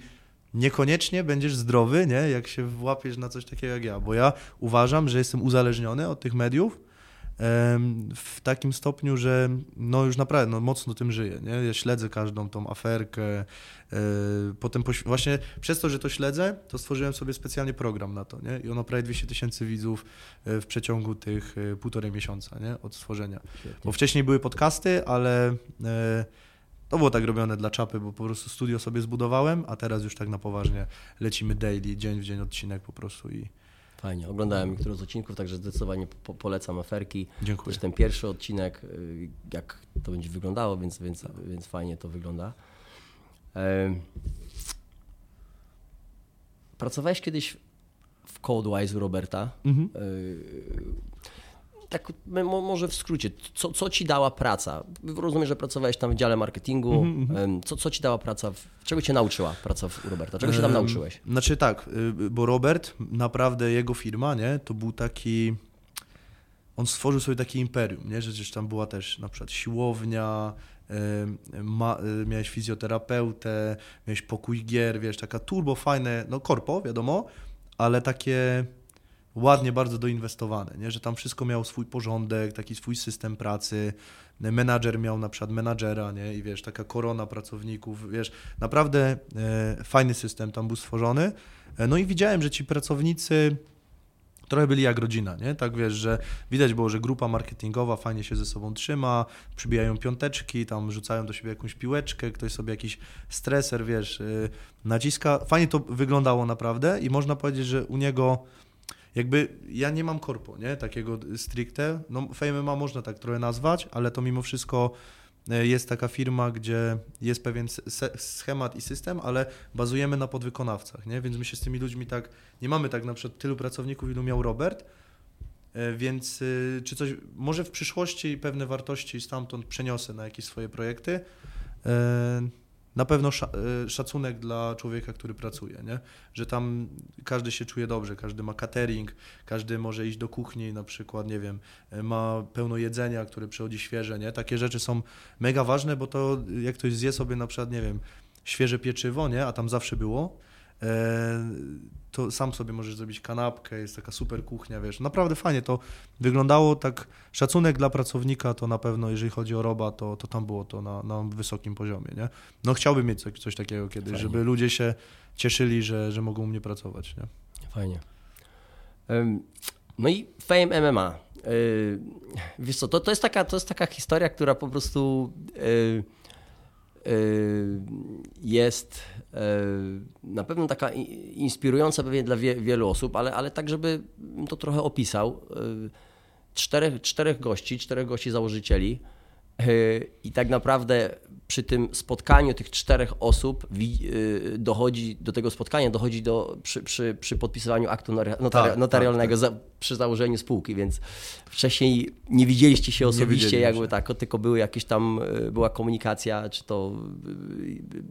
niekoniecznie będziesz zdrowy, nie? Jak się włapiesz na coś takiego jak ja, bo ja uważam, że jestem uzależniony od tych mediów w takim stopniu, że no już naprawdę no, mocno tym żyję, nie? Ja śledzę każdą tą aferkę, e, potem właśnie przez to, że to śledzę, to stworzyłem sobie specjalnie program na to, nie? I ono prawie 200 tysięcy widzów e, w przeciągu tych e, półtorej miesiąca, nie? Od stworzenia. Bo wcześniej były podcasty, ale to było tak robione dla czapy, bo po prostu studio sobie zbudowałem, a teraz już tak na poważnie lecimy daily, dzień w dzień odcinek po prostu i Fajnie, oglądałem niektóre z odcinków, także zdecydowanie po, polecam aferki. dziękuję. Też ten pierwszy odcinek, y, jak to będzie wyglądało, więc, więc, więc fajnie to wygląda. Pracowałeś kiedyś w Codewise u Roberta. Mhm. Y, Tak mo- może w skrócie, co, co ci dała praca? Rozumiem, że pracowałeś tam w dziale marketingu. Mhm, Em, Co, co ci dała praca? W, czego cię nauczyła praca u Roberta? Czego się tam nauczyłeś? Znaczy tak, y, bo Robert, naprawdę jego firma, nie, to był taki, on stworzył sobie takie imperium, nie, że gdzieś tam była też na przykład siłownia, y, ma, y, miałeś fizjoterapeutę, miałeś pokój gier, wiesz, taka turbo fajne, no korpo, wiadomo, ale takie ładnie bardzo doinwestowane, nie? że tam wszystko miało swój porządek, taki swój system pracy, menadżer miał na przykład menadżera, nie? I wiesz, taka korona pracowników, wiesz, naprawdę e, fajny system tam był stworzony. E, no i widziałem, że ci pracownicy trochę byli jak rodzina, nie? Tak wiesz, że widać było, że grupa marketingowa fajnie się ze sobą trzyma, przybijają piąteczki, tam rzucają do siebie jakąś piłeczkę, ktoś sobie jakiś streser, wiesz, y, naciska. Fajnie to wyglądało naprawdę i można powiedzieć, że u niego jakby ja nie mam korpo, nie? Takiego stricte. No Fame ma można tak trochę nazwać, ale to mimo wszystko e, jest taka firma, gdzie jest pewien schemat i system, ale bazujemy na podwykonawcach, nie? Więc my się z tymi ludźmi tak, nie mamy tak na przykład tylu pracowników, ilu miał Robert, E, Więc y, czy coś, może w przyszłości pewne wartości stamtąd przeniosę na jakieś swoje projekty. Na pewno e, szacunek dla człowieka, który pracuje, nie? że tam każdy się czuje dobrze, każdy ma catering, każdy może iść do kuchni na przykład, nie wiem, e, ma pełno jedzenia, które przychodzi świeże, nie? Takie rzeczy są mega ważne, bo to jak ktoś zje sobie na przykład, nie wiem, świeże pieczywo, nie? A tam zawsze było, to sam sobie możesz zrobić kanapkę, jest taka super kuchnia, wiesz. Naprawdę fajnie to wyglądało, tak szacunek dla pracownika to na pewno, jeżeli chodzi o roba, to, to tam było to na, na wysokim poziomie, nie? No chciałbym mieć coś, coś takiego kiedyś, Fajnie. żeby ludzie się cieszyli, że, że mogą u mnie pracować, nie? Fajnie. No i Fame MMA. Yy, Wiesz co, to, to, jest taka, to jest taka historia, która po prostu yy, jest yy, na pewno taka inspirująca pewnie dla wie, wielu osób, ale, ale tak, żeby to trochę opisał. Yy, Czterech, czterech gości, czterech gości założycieli i tak naprawdę przy tym spotkaniu tych czterech osób yy, dochodzi do tego spotkania, dochodzi do, przy, przy, przy podpisywaniu aktu notari- notari- Tak, notarialnego Za, przy założeniu spółki, więc wcześniej nie widzieliście się osobiście, jakby tak, tylko były jakieś tam, yy, była komunikacja, czy to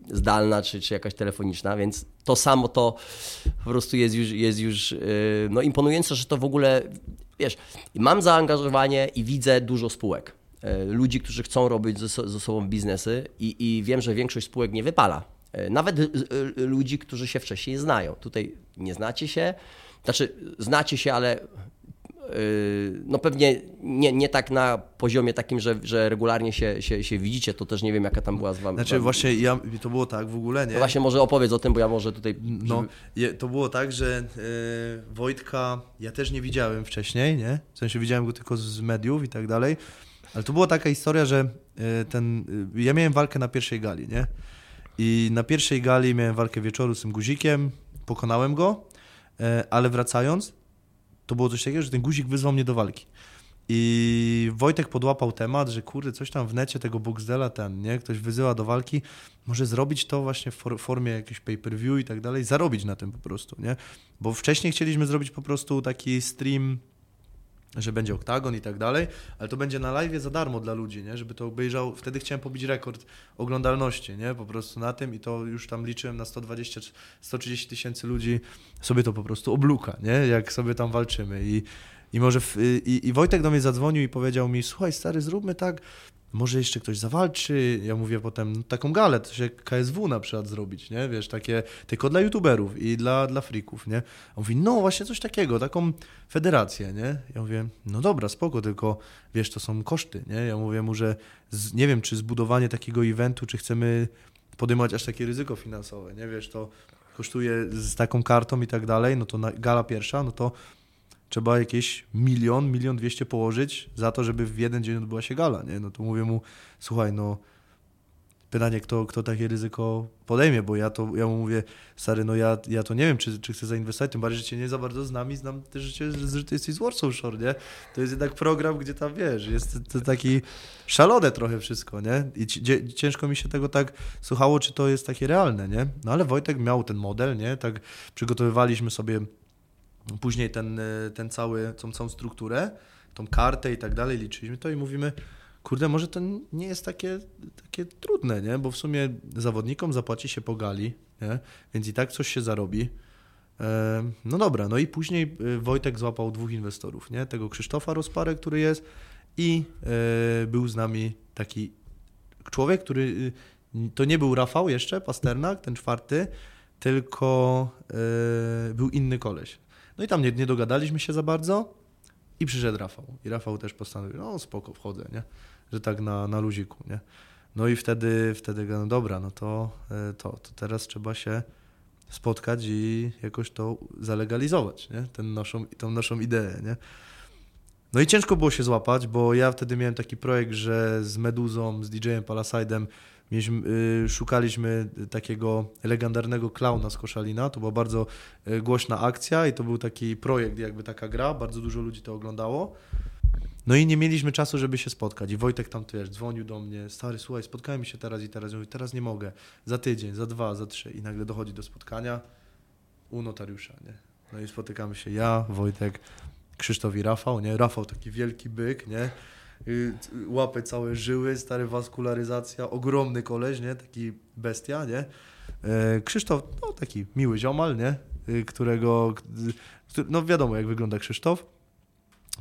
yy, zdalna, czy, czy jakaś telefoniczna, więc to samo to po prostu jest już, jest już yy, no imponujące, że to w ogóle, wiesz, mam zaangażowanie i widzę dużo spółek ludzi, którzy chcą robić ze, ze sobą biznesy i, i wiem, że większość spółek nie wypala. E, Nawet e, e, ludzi, którzy się wcześniej znają. Tutaj nie znacie się, znaczy znacie się, ale e, no pewnie nie, nie tak na poziomie takim, że, że regularnie się, się, się widzicie, to też nie wiem jaka tam była z wami. Znaczy właśnie ja, to było tak w ogóle, nie? No właśnie może opowiedz o tym, bo ja może tutaj... No, je, to było tak, że e, Wojtka ja też nie widziałem wcześniej, nie? W sensie widziałem go tylko z mediów i tak dalej, ale to była taka historia, że e, ten, e, ja miałem walkę na pierwszej gali, nie? I na pierwszej gali miałem walkę wieczoru z tym guzikiem, pokonałem go, e, ale wracając, to było coś takiego, że ten guzik wyzwał mnie do walki. I Wojtek podłapał temat, że kurde, coś tam w necie tego Boxdela ten, nie? Ktoś wyzywa do walki, może zrobić to właśnie w for- formie jakiegoś pay-per-view i tak dalej, zarobić na tym po prostu, nie? Bo wcześniej chcieliśmy zrobić po prostu taki stream, że będzie oktagon i tak dalej, ale to będzie na live za darmo dla ludzi, nie? Żeby to obejrzał, wtedy chciałem pobić rekord oglądalności, nie? Po prostu na tym i to już tam liczyłem na 120, 130 tysięcy ludzi, sobie to po prostu obluka, nie? Jak sobie tam walczymy i i może w, i, i Wojtek do mnie zadzwonił i powiedział mi, słuchaj stary, zróbmy tak, może jeszcze ktoś zawalczy. Ja mówię potem, no, taką galę, to się KSW na przykład zrobić, nie? Wiesz, takie, tylko dla youtuberów i dla, dla freaków, nie? On mówi, no właśnie coś takiego, taką federację, nie? Ja mówię, no dobra, spoko, tylko wiesz, to są koszty, nie? Ja mówię mu, że z, nie wiem, czy zbudowanie takiego eventu, czy chcemy podejmować aż takie ryzyko finansowe, nie? Wiesz, to kosztuje z taką kartą i tak dalej, no to na, gala pierwsza, no to trzeba jakieś milion, milion dwieście położyć za to, żeby w jeden dzień odbyła się gala, nie? No to mówię mu, słuchaj, no pytanie, kto, kto takie ryzyko podejmie, bo ja to, ja mu mówię, stary, no ja, ja to nie wiem, czy, czy chcę zainwestować, tym bardziej, że cię nie za bardzo znam i znam też, że, cię, że ty jesteś z Warsaw Shore, nie? To jest jednak program, gdzie tam, wiesz, jest to taki szalone trochę wszystko, nie? I ciężko mi się tego tak słuchało, czy to jest takie realne, nie? No ale Wojtek miał ten model, nie? Tak przygotowywaliśmy sobie później ten, y, ten cały, tą całą strukturę, tą kartę i tak dalej, liczyliśmy to i mówimy, kurde, może to nie jest takie, takie trudne, nie? Bo w sumie zawodnikom zapłaci się po gali, nie? Więc i tak coś się zarobi. E, No dobra, no i później y, Wojtek złapał dwóch inwestorów, nie? Tego Krzysztofa Rozparę, który jest i e, był z nami taki człowiek, który to nie był Rafał jeszcze, Pasternak, ten czwarty, tylko e, był inny koleś. No i tam nie, nie dogadaliśmy się za bardzo i przyszedł Rafał. I Rafał też postanowił, no spoko, wchodzę, nie? Że tak na, na luziku, nie? No i wtedy, wtedy no dobra, no to, e, to, to teraz trzeba się spotkać i jakoś to zalegalizować, nie? Ten naszą, tą naszą ideę, nie? No i ciężko było się złapać, bo ja wtedy miałem taki projekt, że z Meduzą, z DJ-em Palasidem mieliśmy, y, szukaliśmy takiego legendarnego klauna z Koszalina. To była bardzo y, głośna akcja i to był taki projekt, jakby taka gra. Bardzo dużo ludzi to oglądało. No i nie mieliśmy czasu, żeby się spotkać. I Wojtek tam też dzwonił do mnie, stary, słuchaj, spotkajmy się teraz i teraz. Mówię, teraz nie mogę. Za tydzień, za dwa, za trzy. I nagle dochodzi do spotkania u notariusza, nie? No i spotykamy się ja, Wojtek Krzysztof i Rafał, nie? Rafał taki wielki byk, nie? Y, Łapy całe żyły, stary waskularyzacja, ogromny koleś, nie? Taki bestia, nie? E, Krzysztof, no taki miły ziomal, nie? Y, Którego, no wiadomo jak wygląda Krzysztof.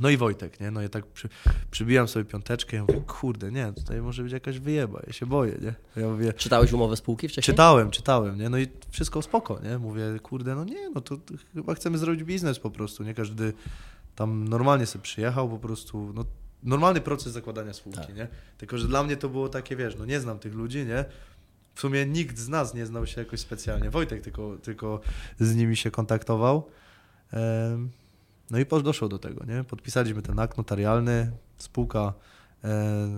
No i Wojtek, nie? No i tak przy, przybijam sobie piąteczkę i mówię, kurde, nie, tutaj może być jakaś wyjeba, ja się boję, nie? Ja mówię, Czytałeś umowę spółki wcześniej? Czytałem, czytałem, nie? No i wszystko spoko, nie? Mówię, kurde, no nie, no to, to chyba chcemy zrobić biznes po prostu, nie? Każdy tam normalnie sobie przyjechał po prostu, no normalny proces zakładania spółki, Tak. nie? Tylko, że dla mnie to było takie, wiesz, no nie znam tych ludzi, nie? W sumie nikt z nas nie znał się jakoś specjalnie. Wojtek tylko, tylko z nimi się kontaktował. No i doszło do tego, nie? Podpisaliśmy ten akt notarialny, spółka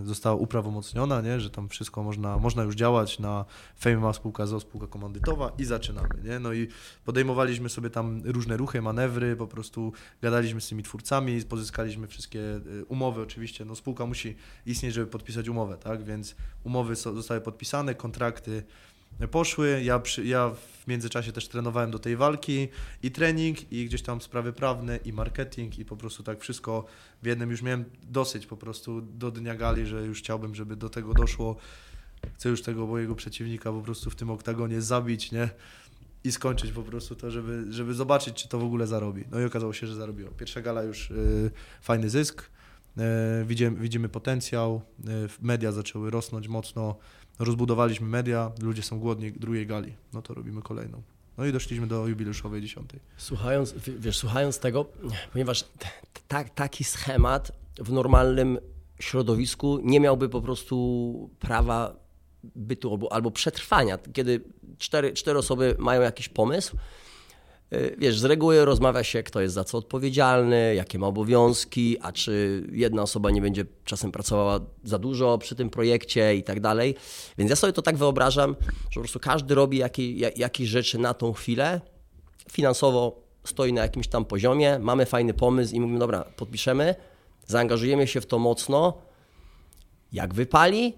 została uprawomocniona, nie? że tam wszystko można, można już działać na Fame ma spółka ZO, spółka komandytowa i zaczynamy. Nie? No i podejmowaliśmy sobie tam różne ruchy, manewry, po prostu gadaliśmy z tymi twórcami, pozyskaliśmy wszystkie e, umowy oczywiście. No spółka musi istnieć, żeby podpisać umowę, tak? Więc umowy zostały podpisane, kontrakty poszły. Ja, przy, ja w międzyczasie też trenowałem do tej walki i trening, i gdzieś tam sprawy prawne, i marketing, i po prostu tak wszystko w jednym. Już miałem dosyć po prostu do dnia gali, że już chciałbym, żeby do tego doszło. Chcę już tego mojego przeciwnika po prostu w tym oktagonie zabić, nie? I skończyć po prostu to, żeby, żeby zobaczyć, czy to w ogóle zarobi. No i okazało się, że zarobiło. Pierwsza gala już y, fajny zysk. Y, widzimy, widzimy potencjał. Y, media zaczęły rosnąć mocno. Rozbudowaliśmy media, ludzie są głodni drugiej gali. No to robimy kolejną. No i doszliśmy do jubileuszowej dziesiątej. Słuchając, wiesz, słuchając tego, ponieważ taki schemat w normalnym środowisku nie miałby po prostu prawa bytu albo, albo przetrwania. Kiedy cztery, cztery osoby mają jakiś pomysł, wiesz, z reguły rozmawia się, kto jest za co odpowiedzialny, jakie ma obowiązki, a czy jedna osoba nie będzie czasem pracowała za dużo przy tym projekcie i tak dalej. Więc ja sobie to tak wyobrażam, że po prostu każdy robi jakie, ja- jakieś rzeczy na tą chwilę, finansowo stoi na jakimś tam poziomie, mamy fajny pomysł i mówimy, dobra, podpiszemy, zaangażujemy się w to mocno, jak wypali,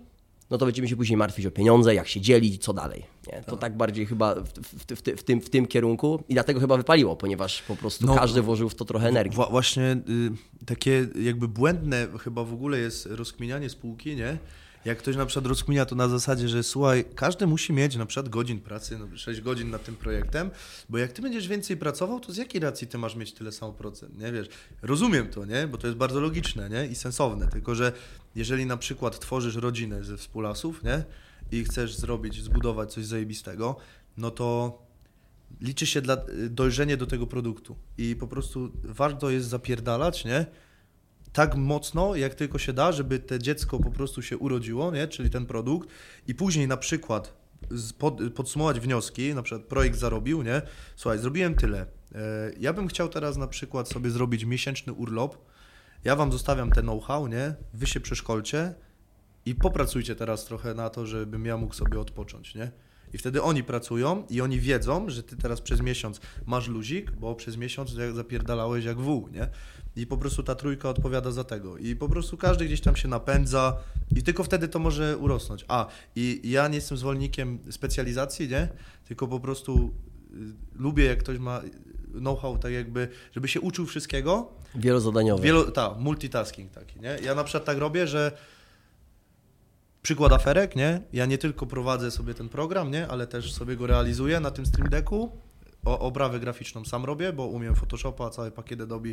no to będziemy się później martwić o pieniądze, jak się dzielić, co dalej. Nie? To tak bardziej chyba w, w, w, w, tym, w tym kierunku i dlatego chyba wypaliło, ponieważ po prostu No, każdy włożył w to trochę energii. Wła- właśnie y, takie jakby błędne chyba w ogóle jest rozkminianie spółki, nie? Jak ktoś na przykład rozkminia to na zasadzie, że słuchaj, każdy musi mieć na przykład godzin pracy, no 6 godzin nad tym projektem, bo jak ty będziesz więcej pracował, to z jakiej racji ty masz mieć tyle samo procent, nie? Wiesz, rozumiem to, nie? Bo to jest bardzo logiczne, nie? I sensowne, tylko że jeżeli na przykład tworzysz rodzinę ze współlasów, nie? I chcesz zrobić, zbudować coś zajebistego, no to liczy się dla, dojrzenie do tego produktu i po prostu warto jest zapierdalać, nie? Tak mocno, jak tylko się da, żeby te dziecko po prostu się urodziło, nie? Czyli ten produkt i później na przykład pod, podsumować wnioski, na przykład projekt zarobił, nie? Słuchaj, zrobiłem tyle. E, Ja bym chciał teraz na przykład sobie zrobić miesięczny urlop. Ja wam zostawiam te know-how, nie? Wy się przeszkolcie i popracujcie teraz trochę na to, żebym ja mógł sobie odpocząć, nie? I wtedy oni pracują i oni wiedzą, że ty teraz przez miesiąc masz luzik, bo przez miesiąc zapierdalałeś jak wół, nie? I po prostu ta trójka odpowiada za tego. I po prostu każdy gdzieś tam się napędza i tylko wtedy to może urosnąć. A, i ja nie jestem zwolennikiem specjalizacji, nie? Tylko po prostu y, lubię, jak ktoś ma know-how, tak jakby, żeby się uczył wszystkiego, Wielozadaniowe. Wielo, ta, multitasking taki, nie? Ja na przykład tak robię, że przykład aferek, nie? Ja nie tylko prowadzę sobie ten program, nie? Ale też sobie go realizuję na tym Stream Decku. O, obrawę graficzną sam robię, bo umiem Photoshopa, cały pakiet Adobe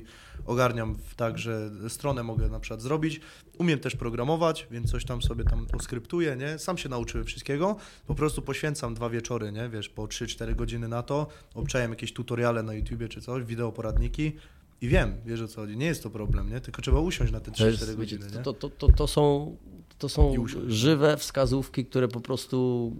ogarniam tak, że stronę mogę na przykład zrobić. Umiem też programować, więc coś tam sobie tam oskryptuję, nie? Sam się nauczyłem wszystkiego. Po prostu poświęcam dwa wieczory, nie? Wiesz, po 3-4 godziny na to. Obczałem jakieś tutoriale na YouTubie czy coś, wideo poradniki. I wiem, wiesz o co chodzi. Nie jest to problem, nie? Tylko trzeba usiąść na te 3-4 To, jest, godziny, wiecie, to, to, to, to są, to są żywe wskazówki, które po prostu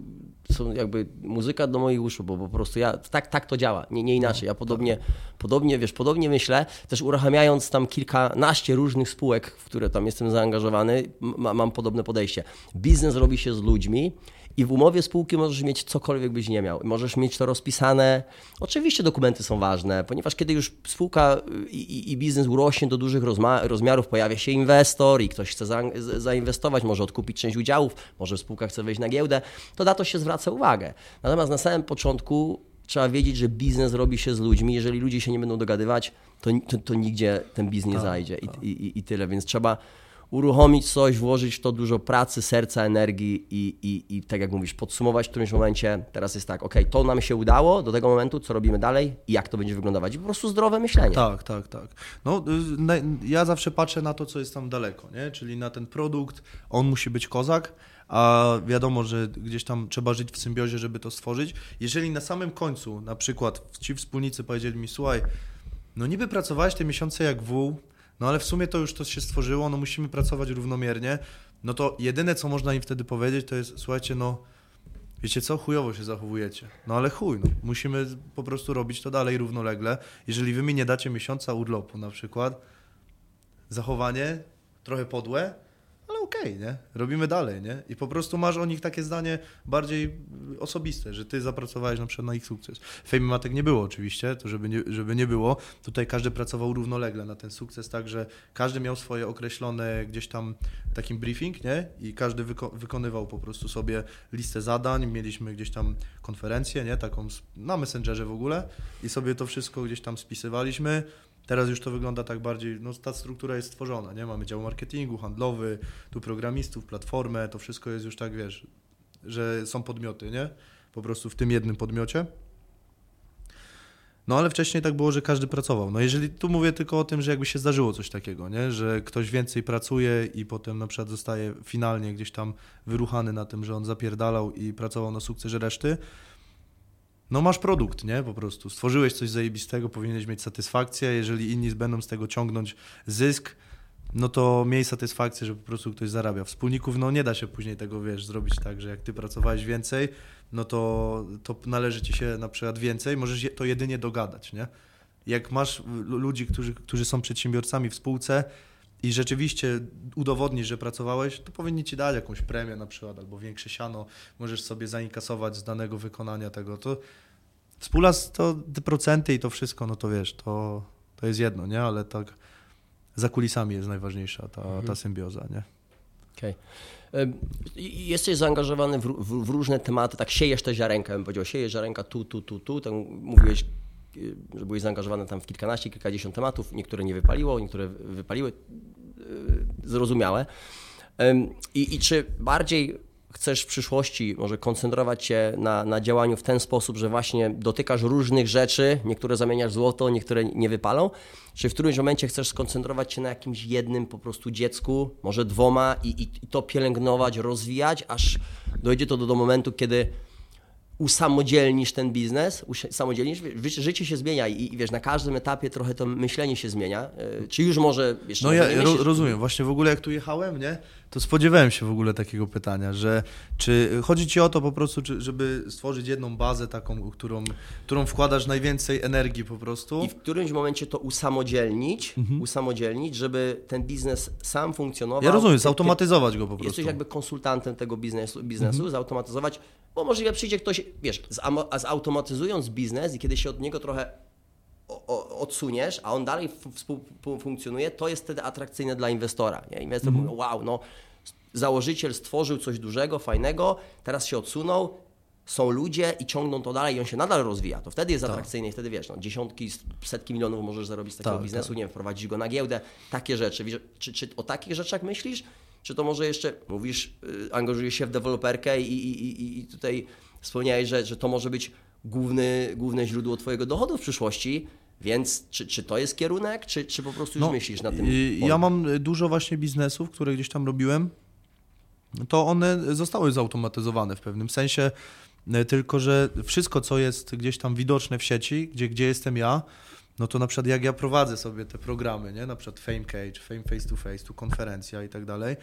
są jakby muzyka do moich uszu, bo po prostu ja tak, tak to działa, nie, nie inaczej. Ja podobnie, podobnie, wiesz, podobnie myślę, też uruchamiając tam kilkanaście różnych spółek, w które tam jestem zaangażowany, ma, mam podobne podejście. Biznes robi się z ludźmi i w umowie spółki możesz mieć cokolwiek byś nie miał. Możesz mieć to rozpisane. Oczywiście dokumenty są ważne, ponieważ kiedy już spółka i, i, i biznes urośnie do dużych rozmiarów, pojawia się inwestor i ktoś chce za, zainwestować, może odkupić część udziałów, może spółka chce wejść na giełdę, to na to się zwraca uwagę. Natomiast na samym początku trzeba wiedzieć, że biznes robi się z ludźmi. Jeżeli ludzie się nie będą dogadywać, to, to, to nigdzie ten biznes nie Tak, zajdzie I, tak. i, i, i tyle. Więc trzeba uruchomić coś, włożyć w to dużo pracy, serca, energii i, i, i tak jak mówisz, podsumować w którymś momencie, teraz jest tak, ok, to nam się udało do tego momentu, co robimy dalej i jak to będzie wyglądać. Po prostu zdrowe myślenie. Tak, tak, tak. No, y, ja zawsze patrzę na to, co jest tam daleko, nie? czyli na ten produkt, on musi być kozak, a wiadomo, że gdzieś tam trzeba żyć w symbiozie, żeby to stworzyć. Jeżeli na samym końcu, na przykład ci wspólnicy powiedzieli mi, słuchaj, no niby pracowałeś te miesiące jak wół, no ale w sumie to już to się stworzyło, no musimy pracować równomiernie, no to jedyne, co można im wtedy powiedzieć, to jest, słuchajcie, no wiecie co, chujowo się zachowujecie. No ale chuj, no, musimy po prostu robić to dalej równolegle. Jeżeli wy mi nie dacie miesiąca urlopu na przykład, zachowanie trochę podłe, ale okej, nie? Robimy dalej, nie? I po prostu masz o nich takie zdanie bardziej osobiste, że ty zapracowałeś na przykład na ich sukces. Fame Matek nie było oczywiście, to żeby nie, żeby nie było. Tutaj każdy pracował równolegle na ten sukces, tak, że każdy miał swoje określone gdzieś tam takim briefing, nie? I każdy wyko- wykonywał po prostu sobie listę zadań. Mieliśmy gdzieś tam konferencję, nie? Taką na Messengerze w ogóle i sobie to wszystko gdzieś tam spisywaliśmy. Teraz już to wygląda tak bardziej, no ta struktura jest stworzona, nie? Mamy dział marketingu, handlowy, tu programistów, platformę, to wszystko jest już tak, wiesz, że są podmioty, nie? Po prostu w tym jednym podmiocie. No ale wcześniej tak było, że każdy pracował. No jeżeli tu mówię tylko o tym, że jakby się zdarzyło coś takiego, nie? Że ktoś więcej pracuje i potem na przykład zostaje finalnie gdzieś tam wyruchany na tym, że on zapierdalał i pracował na sukcesie reszty, no masz produkt, nie? Po prostu. Stworzyłeś coś zajebistego, powinieneś mieć satysfakcję. Jeżeli inni będą z tego ciągnąć zysk, no to miej satysfakcję, że po prostu ktoś zarabia. Wspólników, no nie da się później tego, wiesz, zrobić tak, że jak ty pracowałeś więcej, no to, to należy ci się na przykład więcej, możesz to jedynie dogadać, nie? Jak masz lu- ludzi, którzy, którzy są przedsiębiorcami w spółce i rzeczywiście udowodnisz, że pracowałeś, to powinni ci dać jakąś premię na przykład, albo większe siano, możesz sobie zainkasować z danego wykonania tego. To współlas to te procenty i to wszystko, no to wiesz, to, to jest jedno, nie? Ale tak za kulisami jest najważniejsza ta, ta symbioza, nie? Okej. I- Jesteś zaangażowany w, w, w różne tematy, tak siejesz te ziarenka, bym powiedział, siejesz ziarenka tu, tu, tu, tu, tam mówiłeś, że byłeś zaangażowany tam w kilkanaście, kilkadziesiąt tematów, niektóre nie wypaliło, niektóre wypaliły, y, zrozumiałe. I, I czy bardziej chcesz w przyszłości może koncentrować się na, na działaniu w ten sposób, że właśnie dotykasz różnych rzeczy, niektóre zamieniasz złoto, niektóre nie wypalą, czy w którymś momencie chcesz skoncentrować się na jakimś jednym po prostu dziecku, może dwoma i, i, i to pielęgnować, rozwijać, aż dojdzie to do, do momentu, kiedy usamodzielnisz ten biznes, usamodzielnisz, życie się zmienia i, i wiesz, na każdym etapie trochę to myślenie się zmienia. Yy, Czy już może, wiesz, No ja ro, myślisz- rozumiem. Właśnie w ogóle jak tu jechałem, nie, to spodziewałem się w ogóle takiego pytania, że czy chodzi ci o to po prostu, czy, żeby stworzyć jedną bazę taką, którą, którą wkładasz najwięcej energii po prostu? I w którymś momencie to usamodzielnić, usamodzielnić, żeby ten biznes sam funkcjonował. Mhm. Ja rozumiem, Ty- ty- zautomatyzować go po prostu. Mhm. Jesteś jakby konsultantem tego biznesu, biznesu zautomatyzować, bo możliwe przyjdzie ktoś, wiesz, zautomatyzując biznes i kiedy się od niego trochę odsuniesz, a on dalej f- współfunkcjonuje, to jest wtedy atrakcyjne dla inwestora. Nie? Inwestor Mhm. mówi, wow, no założyciel stworzył coś dużego, fajnego, teraz się odsunął, są ludzie i ciągną to dalej i on się nadal rozwija, to wtedy jest atrakcyjny i wtedy wiesz, no, dziesiątki, setki milionów możesz zarobić z takiego Tak, biznesu, nie wiem, wprowadzić go na giełdę, takie rzeczy. Czy, czy o takich rzeczach myślisz? Czy to może jeszcze, mówisz, y, angażujesz się w deweloperkę i, i, i, i tutaj wspomniałeś, że, że to może być główny, główne źródło twojego dochodu w przyszłości, więc czy, czy to jest kierunek, czy, czy po prostu już myślisz na tym? y, polu? Ja mam dużo właśnie biznesów, które gdzieś tam robiłem, to one zostały zautomatyzowane w pewnym sensie, y, tylko że wszystko, co jest gdzieś tam widoczne w sieci, gdzie, gdzie jestem ja, no to na przykład jak ja prowadzę sobie te programy, nie? na przykład Fame Cage, Fame Face to Face, tu konferencja i tak dalej,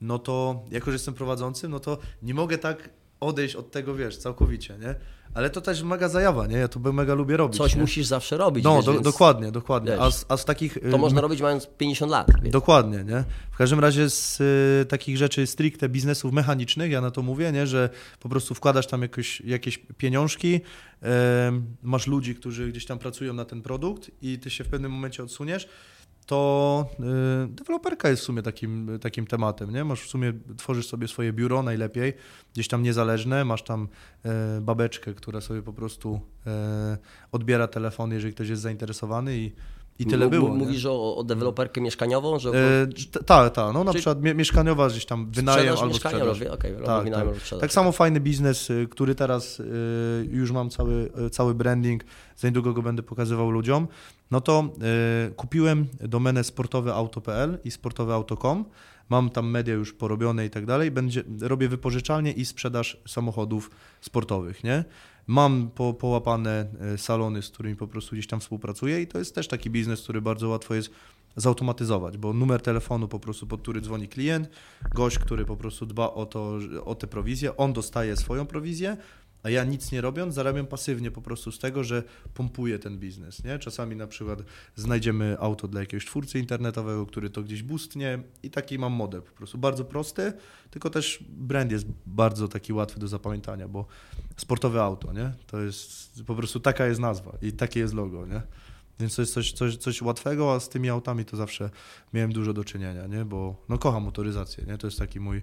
no to jako, że jestem prowadzącym, no to nie mogę tak odejść od tego, wiesz, całkowicie, nie? Ale to też mega zajawa, nie? Ja to by mega lubię robić. Coś nie? musisz zawsze robić. No, wiesz, do, więc dokładnie, dokładnie. wiesz, A z, a z takich... y, To można m- robić mając 50 lat. Więc. Dokładnie, nie? W każdym razie z y, takich rzeczy stricte biznesów mechanicznych, ja na to mówię, nie? Że po prostu wkładasz tam jakoś, jakieś pieniążki, em, masz ludzi, którzy gdzieś tam pracują na ten produkt i ty się w pewnym momencie odsuniesz, to y, deweloperka jest w sumie takim, takim tematem, nie? Masz w sumie, tworzysz sobie swoje biuro najlepiej, gdzieś tam niezależne, masz tam y, babeczkę, która sobie po prostu y, odbiera telefon, jeżeli ktoś jest zainteresowany i i tyle było. m- nie? Mówisz o, o deweloperkę mieszkaniową, że E, Tak, tak. No na Czyli- przykład mie- mieszkaniowa gdzieś tam wynajem albo sprzedaż. robię, robię Tak, wynajem tak. sprzedaż. Tak samo fajny biznes, y, który teraz y, już mam cały, y, cały branding, za niedługo go będę pokazywał ludziom. No to kupiłem domenę sportoweauto.pl i sportoweauto.com. Mam tam media już porobione i tak dalej. Będzie, robię wypożyczalnię i sprzedaż samochodów sportowych, nie? Mam po, połapane y, salony, z którymi po prostu gdzieś tam współpracuję i to jest też taki biznes, który bardzo łatwo jest zautomatyzować, bo numer telefonu po prostu, pod który dzwoni klient, gość, który po prostu dba o to, o te prowizje, on dostaje swoją prowizję, a ja nic nie robiąc, zarabiam pasywnie po prostu z tego, że pompuję ten biznes, nie? Czasami na przykład znajdziemy auto dla jakiegoś twórcy internetowego, który to gdzieś boostnie i taki mam model po prostu, bardzo prosty, tylko też brand jest bardzo taki łatwy do zapamiętania, bo sportowe auto, nie? To jest po prostu taka jest nazwa i takie jest logo, nie? Więc to jest coś, coś, coś łatwego, a z tymi autami to zawsze miałem dużo do czynienia, nie? Bo no kocham motoryzację, nie? To jest taki mój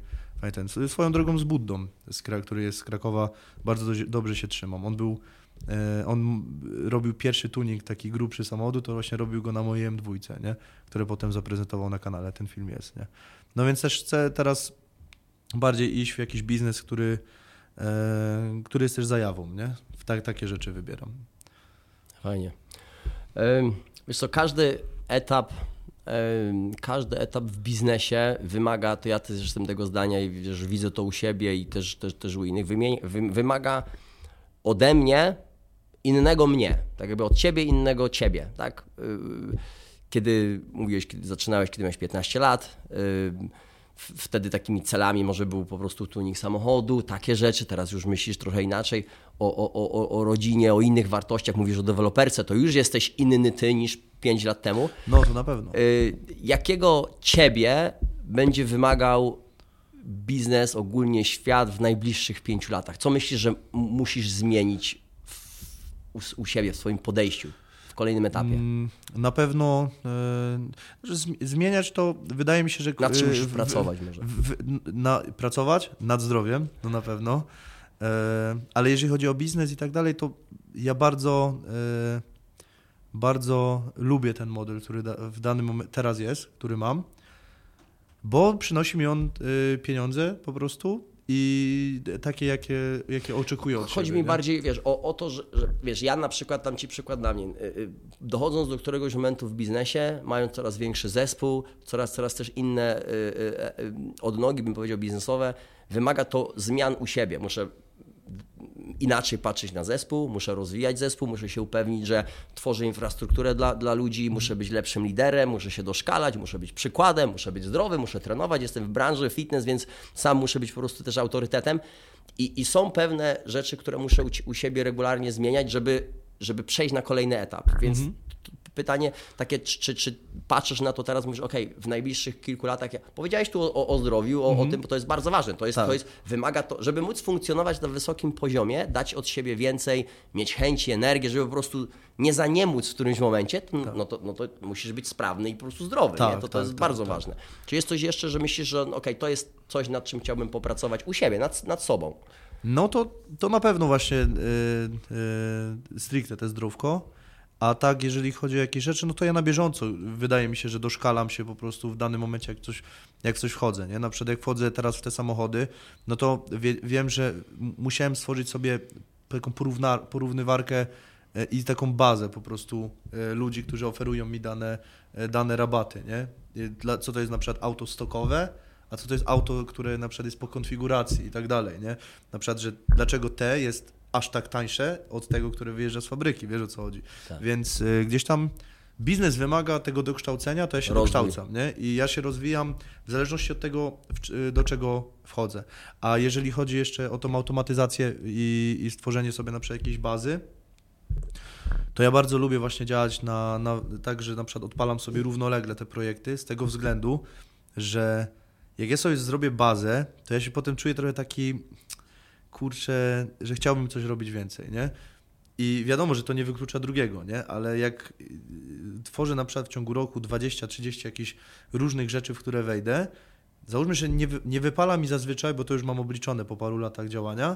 ten. Swoją drogą z Buddą, z, który jest z Krakowa, bardzo dość, dobrze się trzymam. On był, e, on robił pierwszy tuning taki grubszy samochodu, to właśnie robił go na mojej M2, nie? Które potem zaprezentował na kanale, ten film jest, nie? No więc też chcę teraz bardziej iść w jakiś biznes, który, e, który jest też zajawą, nie? W tak, takie rzeczy wybieram. Fajnie. Wiesz co, każdy etap, każdy etap w biznesie wymaga, to ja też jestem tego zdania i wiesz, widzę to u siebie i też, też, też u innych, wymaga ode mnie innego mnie, tak jakby od ciebie innego ciebie, tak? Yy, Kiedy mówiłeś, kiedy zaczynałeś, kiedy miałeś 15 lat, w- wtedy takimi celami może był po prostu tuning samochodu, takie rzeczy, teraz już myślisz trochę inaczej o, o, o, o- rodzinie, o innych wartościach, mówisz o deweloperce, to już jesteś inny ty niż 5 lat temu. No to na pewno. Y, Jakiego ciebie będzie wymagał biznes, ogólnie świat w najbliższych pięciu latach? Co myślisz, że musisz zmienić u, u siebie, w swoim podejściu kolejnym etapie? Mm, Na pewno e, zmieniać to wydaje mi się, że. Nad czym e, w- pracować może? w- na, pracować nad zdrowiem, no na pewno. E, Ale jeżeli chodzi o biznes i tak dalej, to ja bardzo, bardzo lubię ten model, który w danym momencie teraz jest, który mam, bo przynosi mi on pieniądze po prostu i takie, jakie, jakie oczekuję od Chodzi siebie, mi nie? bardziej, wiesz, o, o to, że, że wiesz, ja na przykład, dam Ci przykład dla mnie, y, y, dochodząc do któregoś momentu w biznesie, mając coraz większy zespół, coraz, coraz też inne y, odnogi, bym powiedział, biznesowe, wymaga to zmian u siebie. Muszę inaczej patrzeć na zespół, muszę rozwijać zespół, muszę się upewnić, że tworzę infrastrukturę dla, dla ludzi, muszę być lepszym liderem, muszę się doszkalać, muszę być przykładem, muszę być zdrowy, muszę trenować, jestem w branży fitness, więc sam muszę być po prostu też autorytetem. I, i są pewne rzeczy, które muszę u, u siebie regularnie zmieniać, żeby, żeby przejść na kolejny etap. Więc t- pytanie takie, czy, czy, czy patrzysz na to teraz, mówisz, ok, w najbliższych kilku latach, ja, powiedziałeś tu o, o zdrowiu, o, o tym, bo to jest bardzo ważne, to jest, Tak. to jest, wymaga to, żeby móc funkcjonować na wysokim poziomie, dać od siebie więcej, mieć chęci, energię, żeby po prostu nie zaniemóc w którymś momencie, to, no, to, no to musisz być sprawny i po prostu zdrowy, Tak, nie? To, to tak, jest tak, bardzo tak. ważne. Czy jest coś jeszcze, że myślisz, że ok, to jest coś, nad czym chciałbym popracować u siebie, nad, nad sobą? No to, to na pewno właśnie y, y, stricte te zdrówko. A tak, jeżeli chodzi o jakieś rzeczy, no to ja na bieżąco wydaje mi się, że doszkalam się po prostu w danym momencie, jak coś, jak coś wchodzę. Nie? Na przykład jak wchodzę teraz w te samochody, no to wie, wiem, że musiałem stworzyć sobie taką porówna, porównywarkę e, i taką bazę po prostu e, ludzi, którzy oferują mi dane, e, dane rabaty. Nie? Dla, co to jest na przykład auto stokowe, a co to jest auto, które na przykład jest po konfiguracji i tak dalej, nie? Na przykład, że dlaczego te jest aż tak tańsze od tego, które wyjeżdża z fabryki, wiesz o co chodzi. Tak. Więc y, gdzieś tam biznes wymaga tego dokształcenia, to ja się Rozwój. dokształcam, nie? I ja się rozwijam w zależności od tego, y, do czego wchodzę. A jeżeli chodzi jeszcze o tą automatyzację i, i stworzenie sobie na przykład jakiejś bazy, to ja bardzo lubię właśnie działać na, na tak, że na przykład odpalam sobie równolegle te projekty z tego względu, że jak ja sobie zrobię bazę, to ja się potem czuję trochę taki, kurczę, że chciałbym coś robić więcej, nie? I wiadomo, że to nie wyklucza drugiego, nie? Ale jak y, tworzę na przykład w ciągu roku 20-30 jakichś różnych rzeczy, w które wejdę, załóżmy, że nie, nie wypala mi zazwyczaj, bo to już mam obliczone po paru latach działania,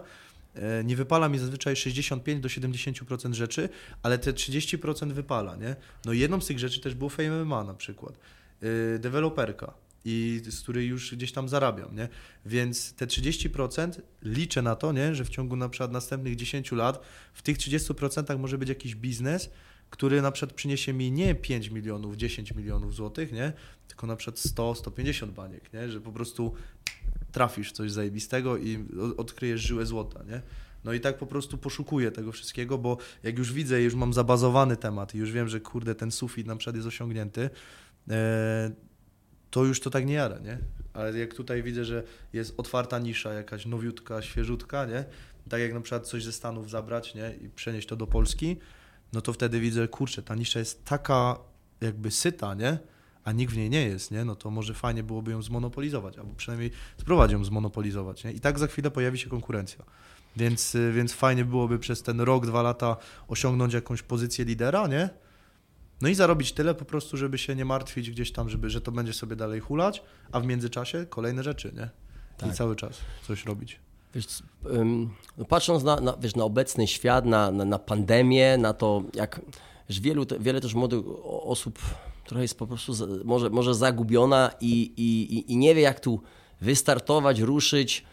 e, nie wypala mi zazwyczaj 65 do 70% rzeczy, ale te 30% wypala, nie? No jedną z tych rzeczy też było Fame MMA na przykład. Yy, deweloperka i z której już gdzieś tam zarabiam, nie? Więc te 30% liczę na to, nie? Że w ciągu na przykład następnych 10 lat w tych 30% może być jakiś biznes, który na przykład przyniesie mi nie 5 milionów, 10 milionów złotych, nie? Tylko na przykład 100, 150 baniek, nie? Że po prostu trafisz w coś zajebistego i odkryjesz żyłę złota, nie? No i tak po prostu poszukuję tego wszystkiego, bo jak już widzę, już mam zabazowany temat i już wiem, że kurde, ten sufit na przykład jest osiągnięty, e, to już to tak nie jara, nie? Ale jak tutaj widzę, że jest otwarta nisza, jakaś nowiutka, świeżutka, nie? Tak jak na przykład coś ze Stanów zabrać, nie? I przenieść to do Polski, no to wtedy widzę, kurczę, ta nisza jest taka jakby syta, nie? A nikt w niej nie jest, nie? No to może fajnie byłoby ją zmonopolizować, albo przynajmniej spróbować ją zmonopolizować, nie? I tak za chwilę pojawi się konkurencja. Więc, y, więc fajnie byłoby przez ten rok, dwa lata osiągnąć jakąś pozycję lidera, nie? No i zarobić tyle po prostu, żeby się nie martwić gdzieś tam, żeby, że to będzie sobie dalej hulać, a w międzyczasie kolejne rzeczy, nie? Tak. I cały czas coś robić. Wiesz, no patrząc na, na, wiesz, na obecny świat, na, na, na pandemię, na to, jak wiesz, wielu, wiele też młodych osób trochę jest po prostu za, może, może zagubiona i, i- i nie wie, jak tu wystartować, ruszyć.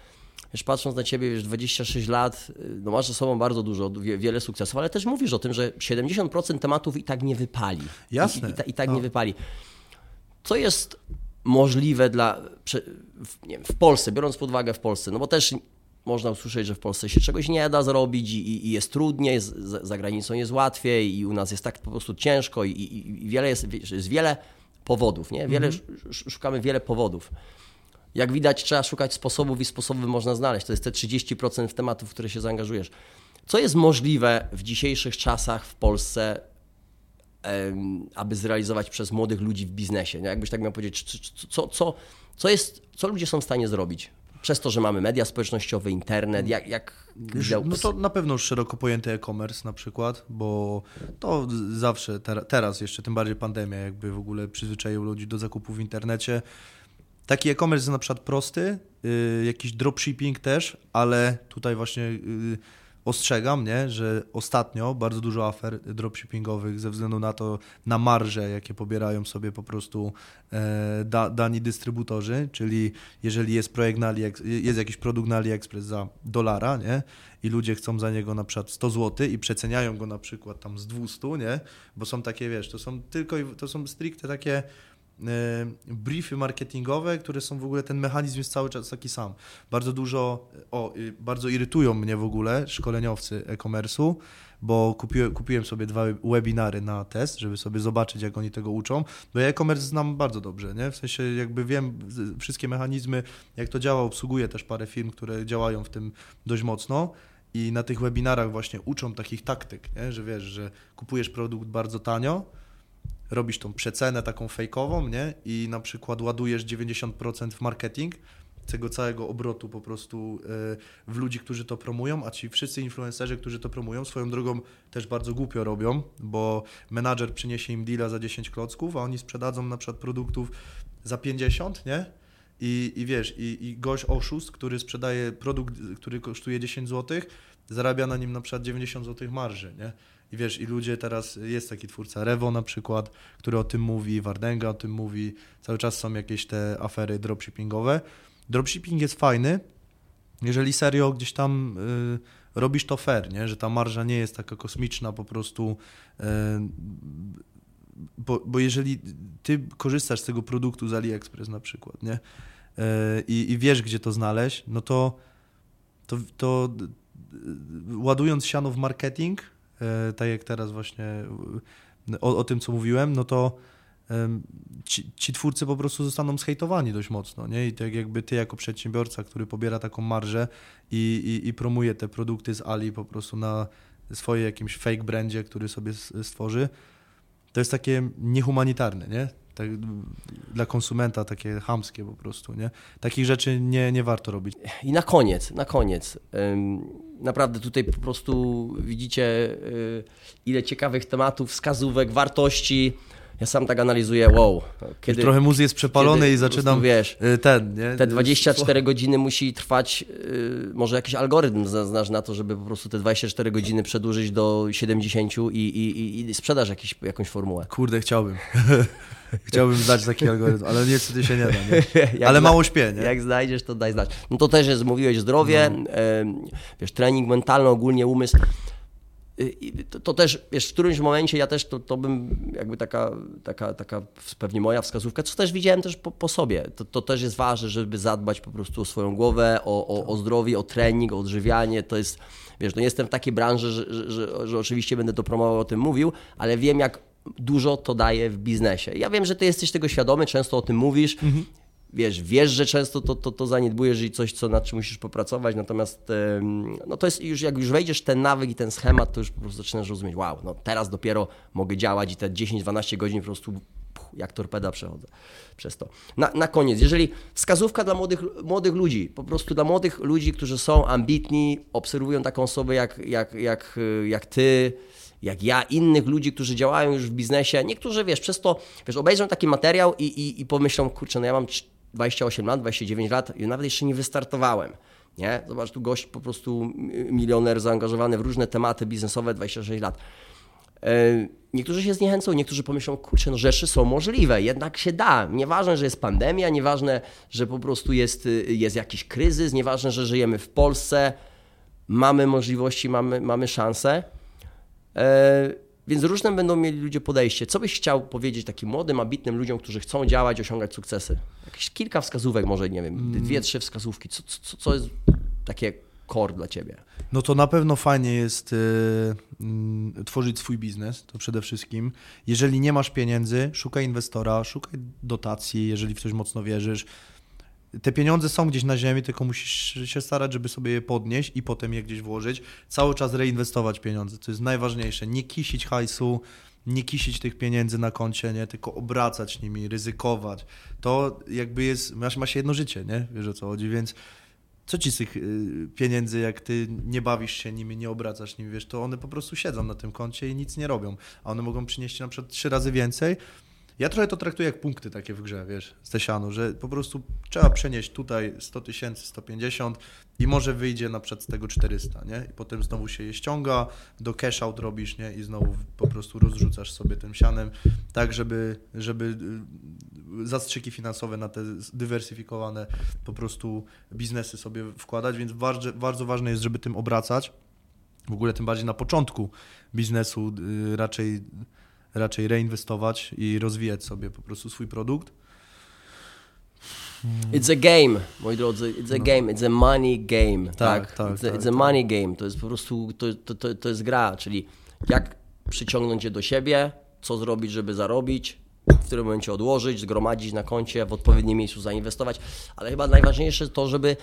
Wiesz, patrząc na ciebie, wiesz, 26 lat, y, no masz ze sobą bardzo dużo, wie, wiele sukcesów, ale też mówisz o tym, że 70% tematów i tak nie wypali. Jasne. I, i, ta- i tak No. nie wypali. Co jest możliwe dla, wiem, w Polsce, biorąc pod uwagę w Polsce, no bo też można usłyszeć, że w Polsce się czegoś nie da zrobić i, i- jest trudniej, z- za, granicą jest łatwiej i u nas jest tak po prostu ciężko i, i, i wiele jest, jest wiele powodów, nie? Wiele, sz- sz- Szukamy wiele powodów. Jak widać, trzeba szukać sposobów i sposoby można znaleźć. To jest te 30% tematów, w które się zaangażujesz. Co jest możliwe w dzisiejszych czasach w Polsce, aby zrealizować przez młodych ludzi w biznesie? Jakbyś tak miał powiedzieć, co, co, co, jest, co ludzie są w stanie zrobić? Przez to, że mamy media społecznościowe, internet, jak... jak no to na pewno już szeroko pojęty e-commerce na przykład, bo to zawsze, ter, teraz jeszcze, tym bardziej pandemia jakby w ogóle przyzwyczaił ludzi do zakupów w internecie. Taki e-commerce jest na przykład prosty, y, jakiś dropshipping też, ale tutaj właśnie y, ostrzegam, nie, że ostatnio bardzo dużo afer dropshippingowych ze względu na to, na marże, jakie pobierają sobie po prostu e, da, dani dystrybutorzy, czyli jeżeli jest projekt na AliEx, jest jakiś produkt na AliExpress za dolara, nie, i ludzie chcą za niego na przykład 100 zł i przeceniają go na przykład tam z 200, nie, bo są takie, wiesz, to są tylko, to są stricte takie briefy marketingowe, które są w ogóle, ten mechanizm jest cały czas taki sam. Bardzo dużo, o, bardzo irytują mnie w ogóle szkoleniowcy e-commerce'u, bo kupiłem, kupiłem sobie dwa webinary na test, żeby sobie zobaczyć, jak oni tego uczą, bo ja e-commerce znam bardzo dobrze, nie? W sensie jakby wiem wszystkie mechanizmy, jak to działa, obsługuję też parę firm, które działają w tym dość mocno i na tych webinarach właśnie uczą takich taktyk, nie? że wiesz, że kupujesz produkt bardzo tanio, robisz tą przecenę taką fejkową, nie? I na przykład ładujesz 90% w marketing tego całego obrotu po prostu e, w ludzi, którzy to promują, a ci wszyscy influencerzy, którzy to promują, swoją drogą też bardzo głupio robią, bo menadżer przyniesie im deala za 10 klocków, a oni sprzedadzą na przykład produktów za 50, nie? I, i wiesz, i, i gość oszust, który sprzedaje produkt, który kosztuje 10 zł, zarabia na nim na przykład 90 zł marży, nie? I wiesz, i ludzie teraz, jest taki twórca Revo na przykład, który o tym mówi, Wardenga o tym mówi, cały czas są jakieś te afery dropshippingowe. Dropshipping jest fajny, jeżeli serio gdzieś tam y, robisz to fair, nie? że ta marża nie jest taka kosmiczna po prostu, y, bo, bo jeżeli ty korzystasz z tego produktu z AliExpress na przykład, nie? Y, I, i wiesz, gdzie to znaleźć, no to, to, to y, ładując siano w marketing, y, tak jak teraz właśnie y, o, o tym, co mówiłem, no to ci, ci twórcy po prostu zostaną zhejtowani dość mocno, nie? I tak jakby ty jako przedsiębiorca, który pobiera taką marżę i, i, i promuje te produkty z Ali po prostu na swoje jakimś fake brandzie, który sobie stworzy, to jest takie niehumanitarne, nie? Tak, dla konsumenta takie chamskie po prostu, nie? Takich rzeczy nie, nie warto robić. I na koniec, na koniec. naprawdę tutaj po prostu widzicie, y, ile ciekawych tematów, wskazówek, wartości. Ja sam tak analizuję, wow. Kiedy, trochę mózg jest przepalony kiedy i zaczynam wiesz, y, ten, nie? te 24 godziny musi trwać, y, może jakiś algorytm znasz na to, żeby po prostu te 24 godziny przedłużyć do 70 i, i, i sprzedaż jakiś, jakąś formułę. Kurde, chciałbym. Chciałbym zdać taki algorytm, ale niestety się nie da. Nie? Ale mało śpię, nie? Jak znajdziesz, to daj znać. No to też jest, mówiłeś, zdrowie, no. wiesz, trening mentalny, ogólnie umysł. To, to, też, wiesz, w którymś momencie ja też, to, to bym jakby taka, taka, taka pewnie moja wskazówka, co też widziałem też po, po sobie. To, to też jest ważne, żeby zadbać po prostu o swoją głowę, o, o, o zdrowie, o trening, o odżywianie. To jest, wiesz, no jestem w takiej branży, że, że, że, że oczywiście będę to promował, o tym mówił, ale wiem jak dużo to daje w biznesie. Ja wiem, że ty jesteś tego świadomy, często o tym mówisz. Mhm. Wiesz, wiesz, że często to, to, to zaniedbujesz i coś, co nad czym musisz popracować, natomiast no to jest już, jak już wejdziesz ten nawyk i ten schemat, to już po prostu zaczynasz rozumieć, wow, no teraz dopiero mogę działać i te 10-12 godzin po prostu jak torpeda przechodzę przez to. Na, na koniec, jeżeli wskazówka dla młodych, młodych ludzi, po prostu dla młodych ludzi, którzy są ambitni, obserwują taką osobę jak, jak, jak, jak ty, jak ja, innych ludzi, którzy działają już w biznesie. Niektórzy, wiesz, przez to, wiesz, obejrzą taki materiał i, i, i pomyślą, kurczę, no ja mam 28 lat, 29 lat i nawet jeszcze nie wystartowałem. Nie? Zobacz, tu gość po prostu milioner zaangażowany w różne tematy biznesowe, 26 lat. E, niektórzy się zniechęcą, niektórzy pomyślą, kurczę, no rzeczy są możliwe, jednak się da. Nieważne, że jest pandemia, nieważne, że po prostu jest, jest jakiś kryzys, nieważne, że żyjemy w Polsce, mamy możliwości, mamy, mamy szanse. Więc różne będą mieli ludzie podejście. Co byś chciał powiedzieć takim młodym, ambitnym ludziom, którzy chcą działać, osiągać sukcesy? Jakieś kilka wskazówek, może nie wiem, mm. dwie, trzy wskazówki. Co, co, co jest takie core dla ciebie? No to na pewno fajnie jest y, y, tworzyć swój biznes, to przede wszystkim. Jeżeli nie masz pieniędzy, szukaj inwestora, szukaj dotacji, jeżeli w coś mocno wierzysz te pieniądze są gdzieś na ziemi, tylko musisz się starać, żeby sobie je podnieść i potem je gdzieś włożyć. Cały czas reinwestować pieniądze, to jest najważniejsze. Nie kisić hajsu, nie kisić tych pieniędzy na koncie, nie? tylko obracać nimi, ryzykować. To jakby jest, masz, ma się jedno życie, nie? Wiesz o co chodzi, więc co ci z tych y, pieniędzy, jak ty nie bawisz się nimi, nie obracasz nimi, wiesz, to one po prostu siedzą na tym koncie i nic nie robią, a one mogą przynieść na przykład trzy razy więcej, ja trochę to traktuję jak punkty takie w grze, wiesz, z Tesianu, że po prostu trzeba przenieść tutaj 100 tysięcy, 150 i może wyjdzie na przykład z tego 400, nie? I potem znowu się je ściąga, do cash out robisz, nie? I znowu po prostu rozrzucasz sobie tym sianem, tak żeby, żeby y, zastrzyki finansowe na te dywersyfikowane po prostu biznesy sobie wkładać, więc bardzo, bardzo ważne jest, żeby tym obracać. W ogóle tym bardziej na początku biznesu y, raczej raczej reinwestować i rozwijać sobie po prostu swój produkt. It's a game, moi drodzy, it's a no. game, it's a money game. Tak, tak. tak, it's, a, tak, it's a tak. money game, to jest po prostu, to, to, to, to jest gra, czyli jak przyciągnąć je do siebie, co zrobić, żeby zarobić, w którym momencie odłożyć, zgromadzić na koncie, w odpowiednim miejscu zainwestować, ale chyba najważniejsze to, żeby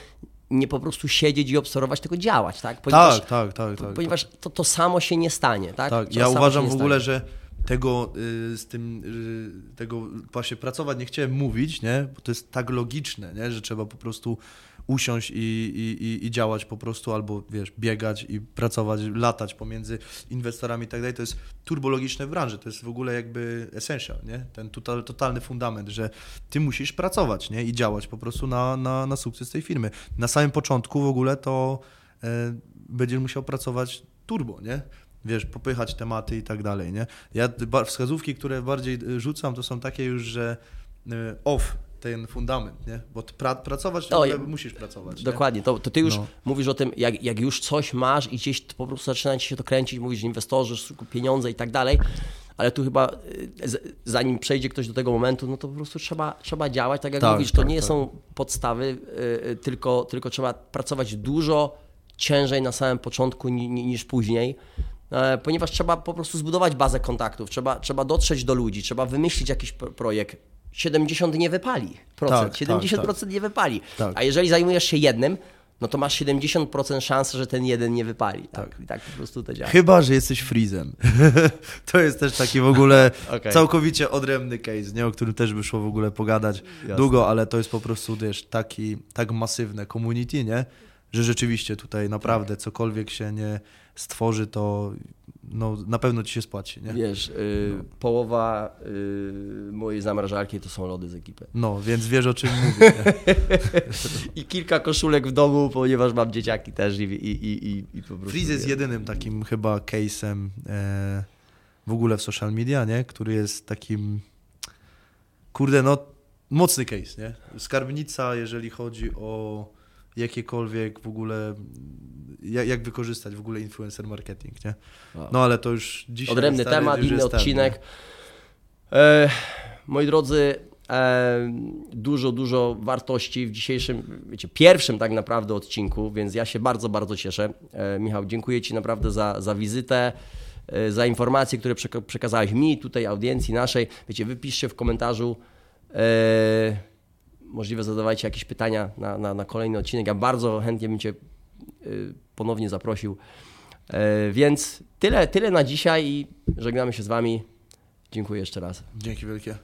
nie po prostu siedzieć i obserwować, tylko działać, tak? Ponieważ, tak, tak, tak, tak. Ponieważ to, to samo się nie stanie, tak? Tak, ja uważam w ogóle, stanie. że tego y, z tym, y, tego właśnie pracować nie chciałem mówić, nie? Bo to jest tak logiczne, nie? Że trzeba po prostu usiąść i, i, i działać po prostu, albo wiesz, biegać i pracować, latać pomiędzy inwestorami i tak dalej. To jest turbologiczne w branży, to jest w ogóle jakby essential, nie? Ten total, totalny fundament, że ty musisz pracować, nie? I działać po prostu na, na, na sukces tej firmy. Na samym początku w ogóle to e, będziesz musiał pracować turbo, nie? Wiesz, popychać tematy i tak dalej, nie? Ja wskazówki, które bardziej y, rzucam, to są takie już, że y, off ten fundament, nie? Bo pra, pracować to, musisz pracować. Dokładnie, to, to, ty już no. mówisz o tym, jak, jak już coś masz i gdzieś po prostu zaczyna ci się to kręcić, mówisz inwestorzy, pieniądze i tak dalej, ale tu chyba y, zanim przejdzie ktoś do tego momentu, no to po prostu trzeba, trzeba działać, tak jak tak, mówisz, to tak, nie tak. są podstawy, tylko, tylko trzeba pracować dużo ciężej na samym początku niż później. E, ponieważ trzeba po prostu zbudować bazę kontaktów, trzeba, trzeba dotrzeć do ludzi, trzeba wymyślić jakiś projekt. 70 nie wypali, procent, tak, 70% tak, tak. nie wypali. Tak. A jeżeli zajmujesz się jednym, no to masz 70% szansy, że ten jeden nie wypali. Tak, tak. I tak po prostu to działa. Chyba, że jesteś freezem. to jest też taki w ogóle okay. całkowicie odrębny case, nie? o którym też by szło w ogóle pogadać Jasne. długo, ale to jest po prostu wiesz, taki, tak masywne community, nie? że rzeczywiście tutaj naprawdę cokolwiek się nie stworzy, to no, na pewno ci się spłaci. Nie? Wiesz, y, połowa y, mojej zamrażarki to są lody z ekipy. No, więc wiesz o czym mówię. I kilka koszulek w domu, ponieważ mam dzieciaki też i, i, i, i, i po prostu... Freeze jest jedynym takim chyba case'em e, w ogóle w social media, nie? który jest takim, kurde, no mocny case, nie? Skarbnica, jeżeli chodzi o jakiekolwiek w ogóle, jak, jak wykorzystać w ogóle influencer marketing, nie? No ale to już dzisiaj... Odrębny stary, temat, inny odcinek. E, moi drodzy, e, dużo, dużo wartości w dzisiejszym, wiecie, pierwszym tak naprawdę odcinku, więc ja się bardzo, bardzo cieszę. E, Michał, dziękuję Ci naprawdę za, za wizytę, e, za informacje, które przeka- przekazałeś mi, tutaj audiencji naszej. Wiecie, wypiszcie w komentarzu. E, możliwe zadawajcie jakieś pytania na, na, na kolejny odcinek. Ja bardzo chętnie bym Cię y, ponownie zaprosił. E, Więc tyle, tyle na dzisiaj i żegnamy się z Wami. Dziękuję jeszcze raz. Dzięki wielkie.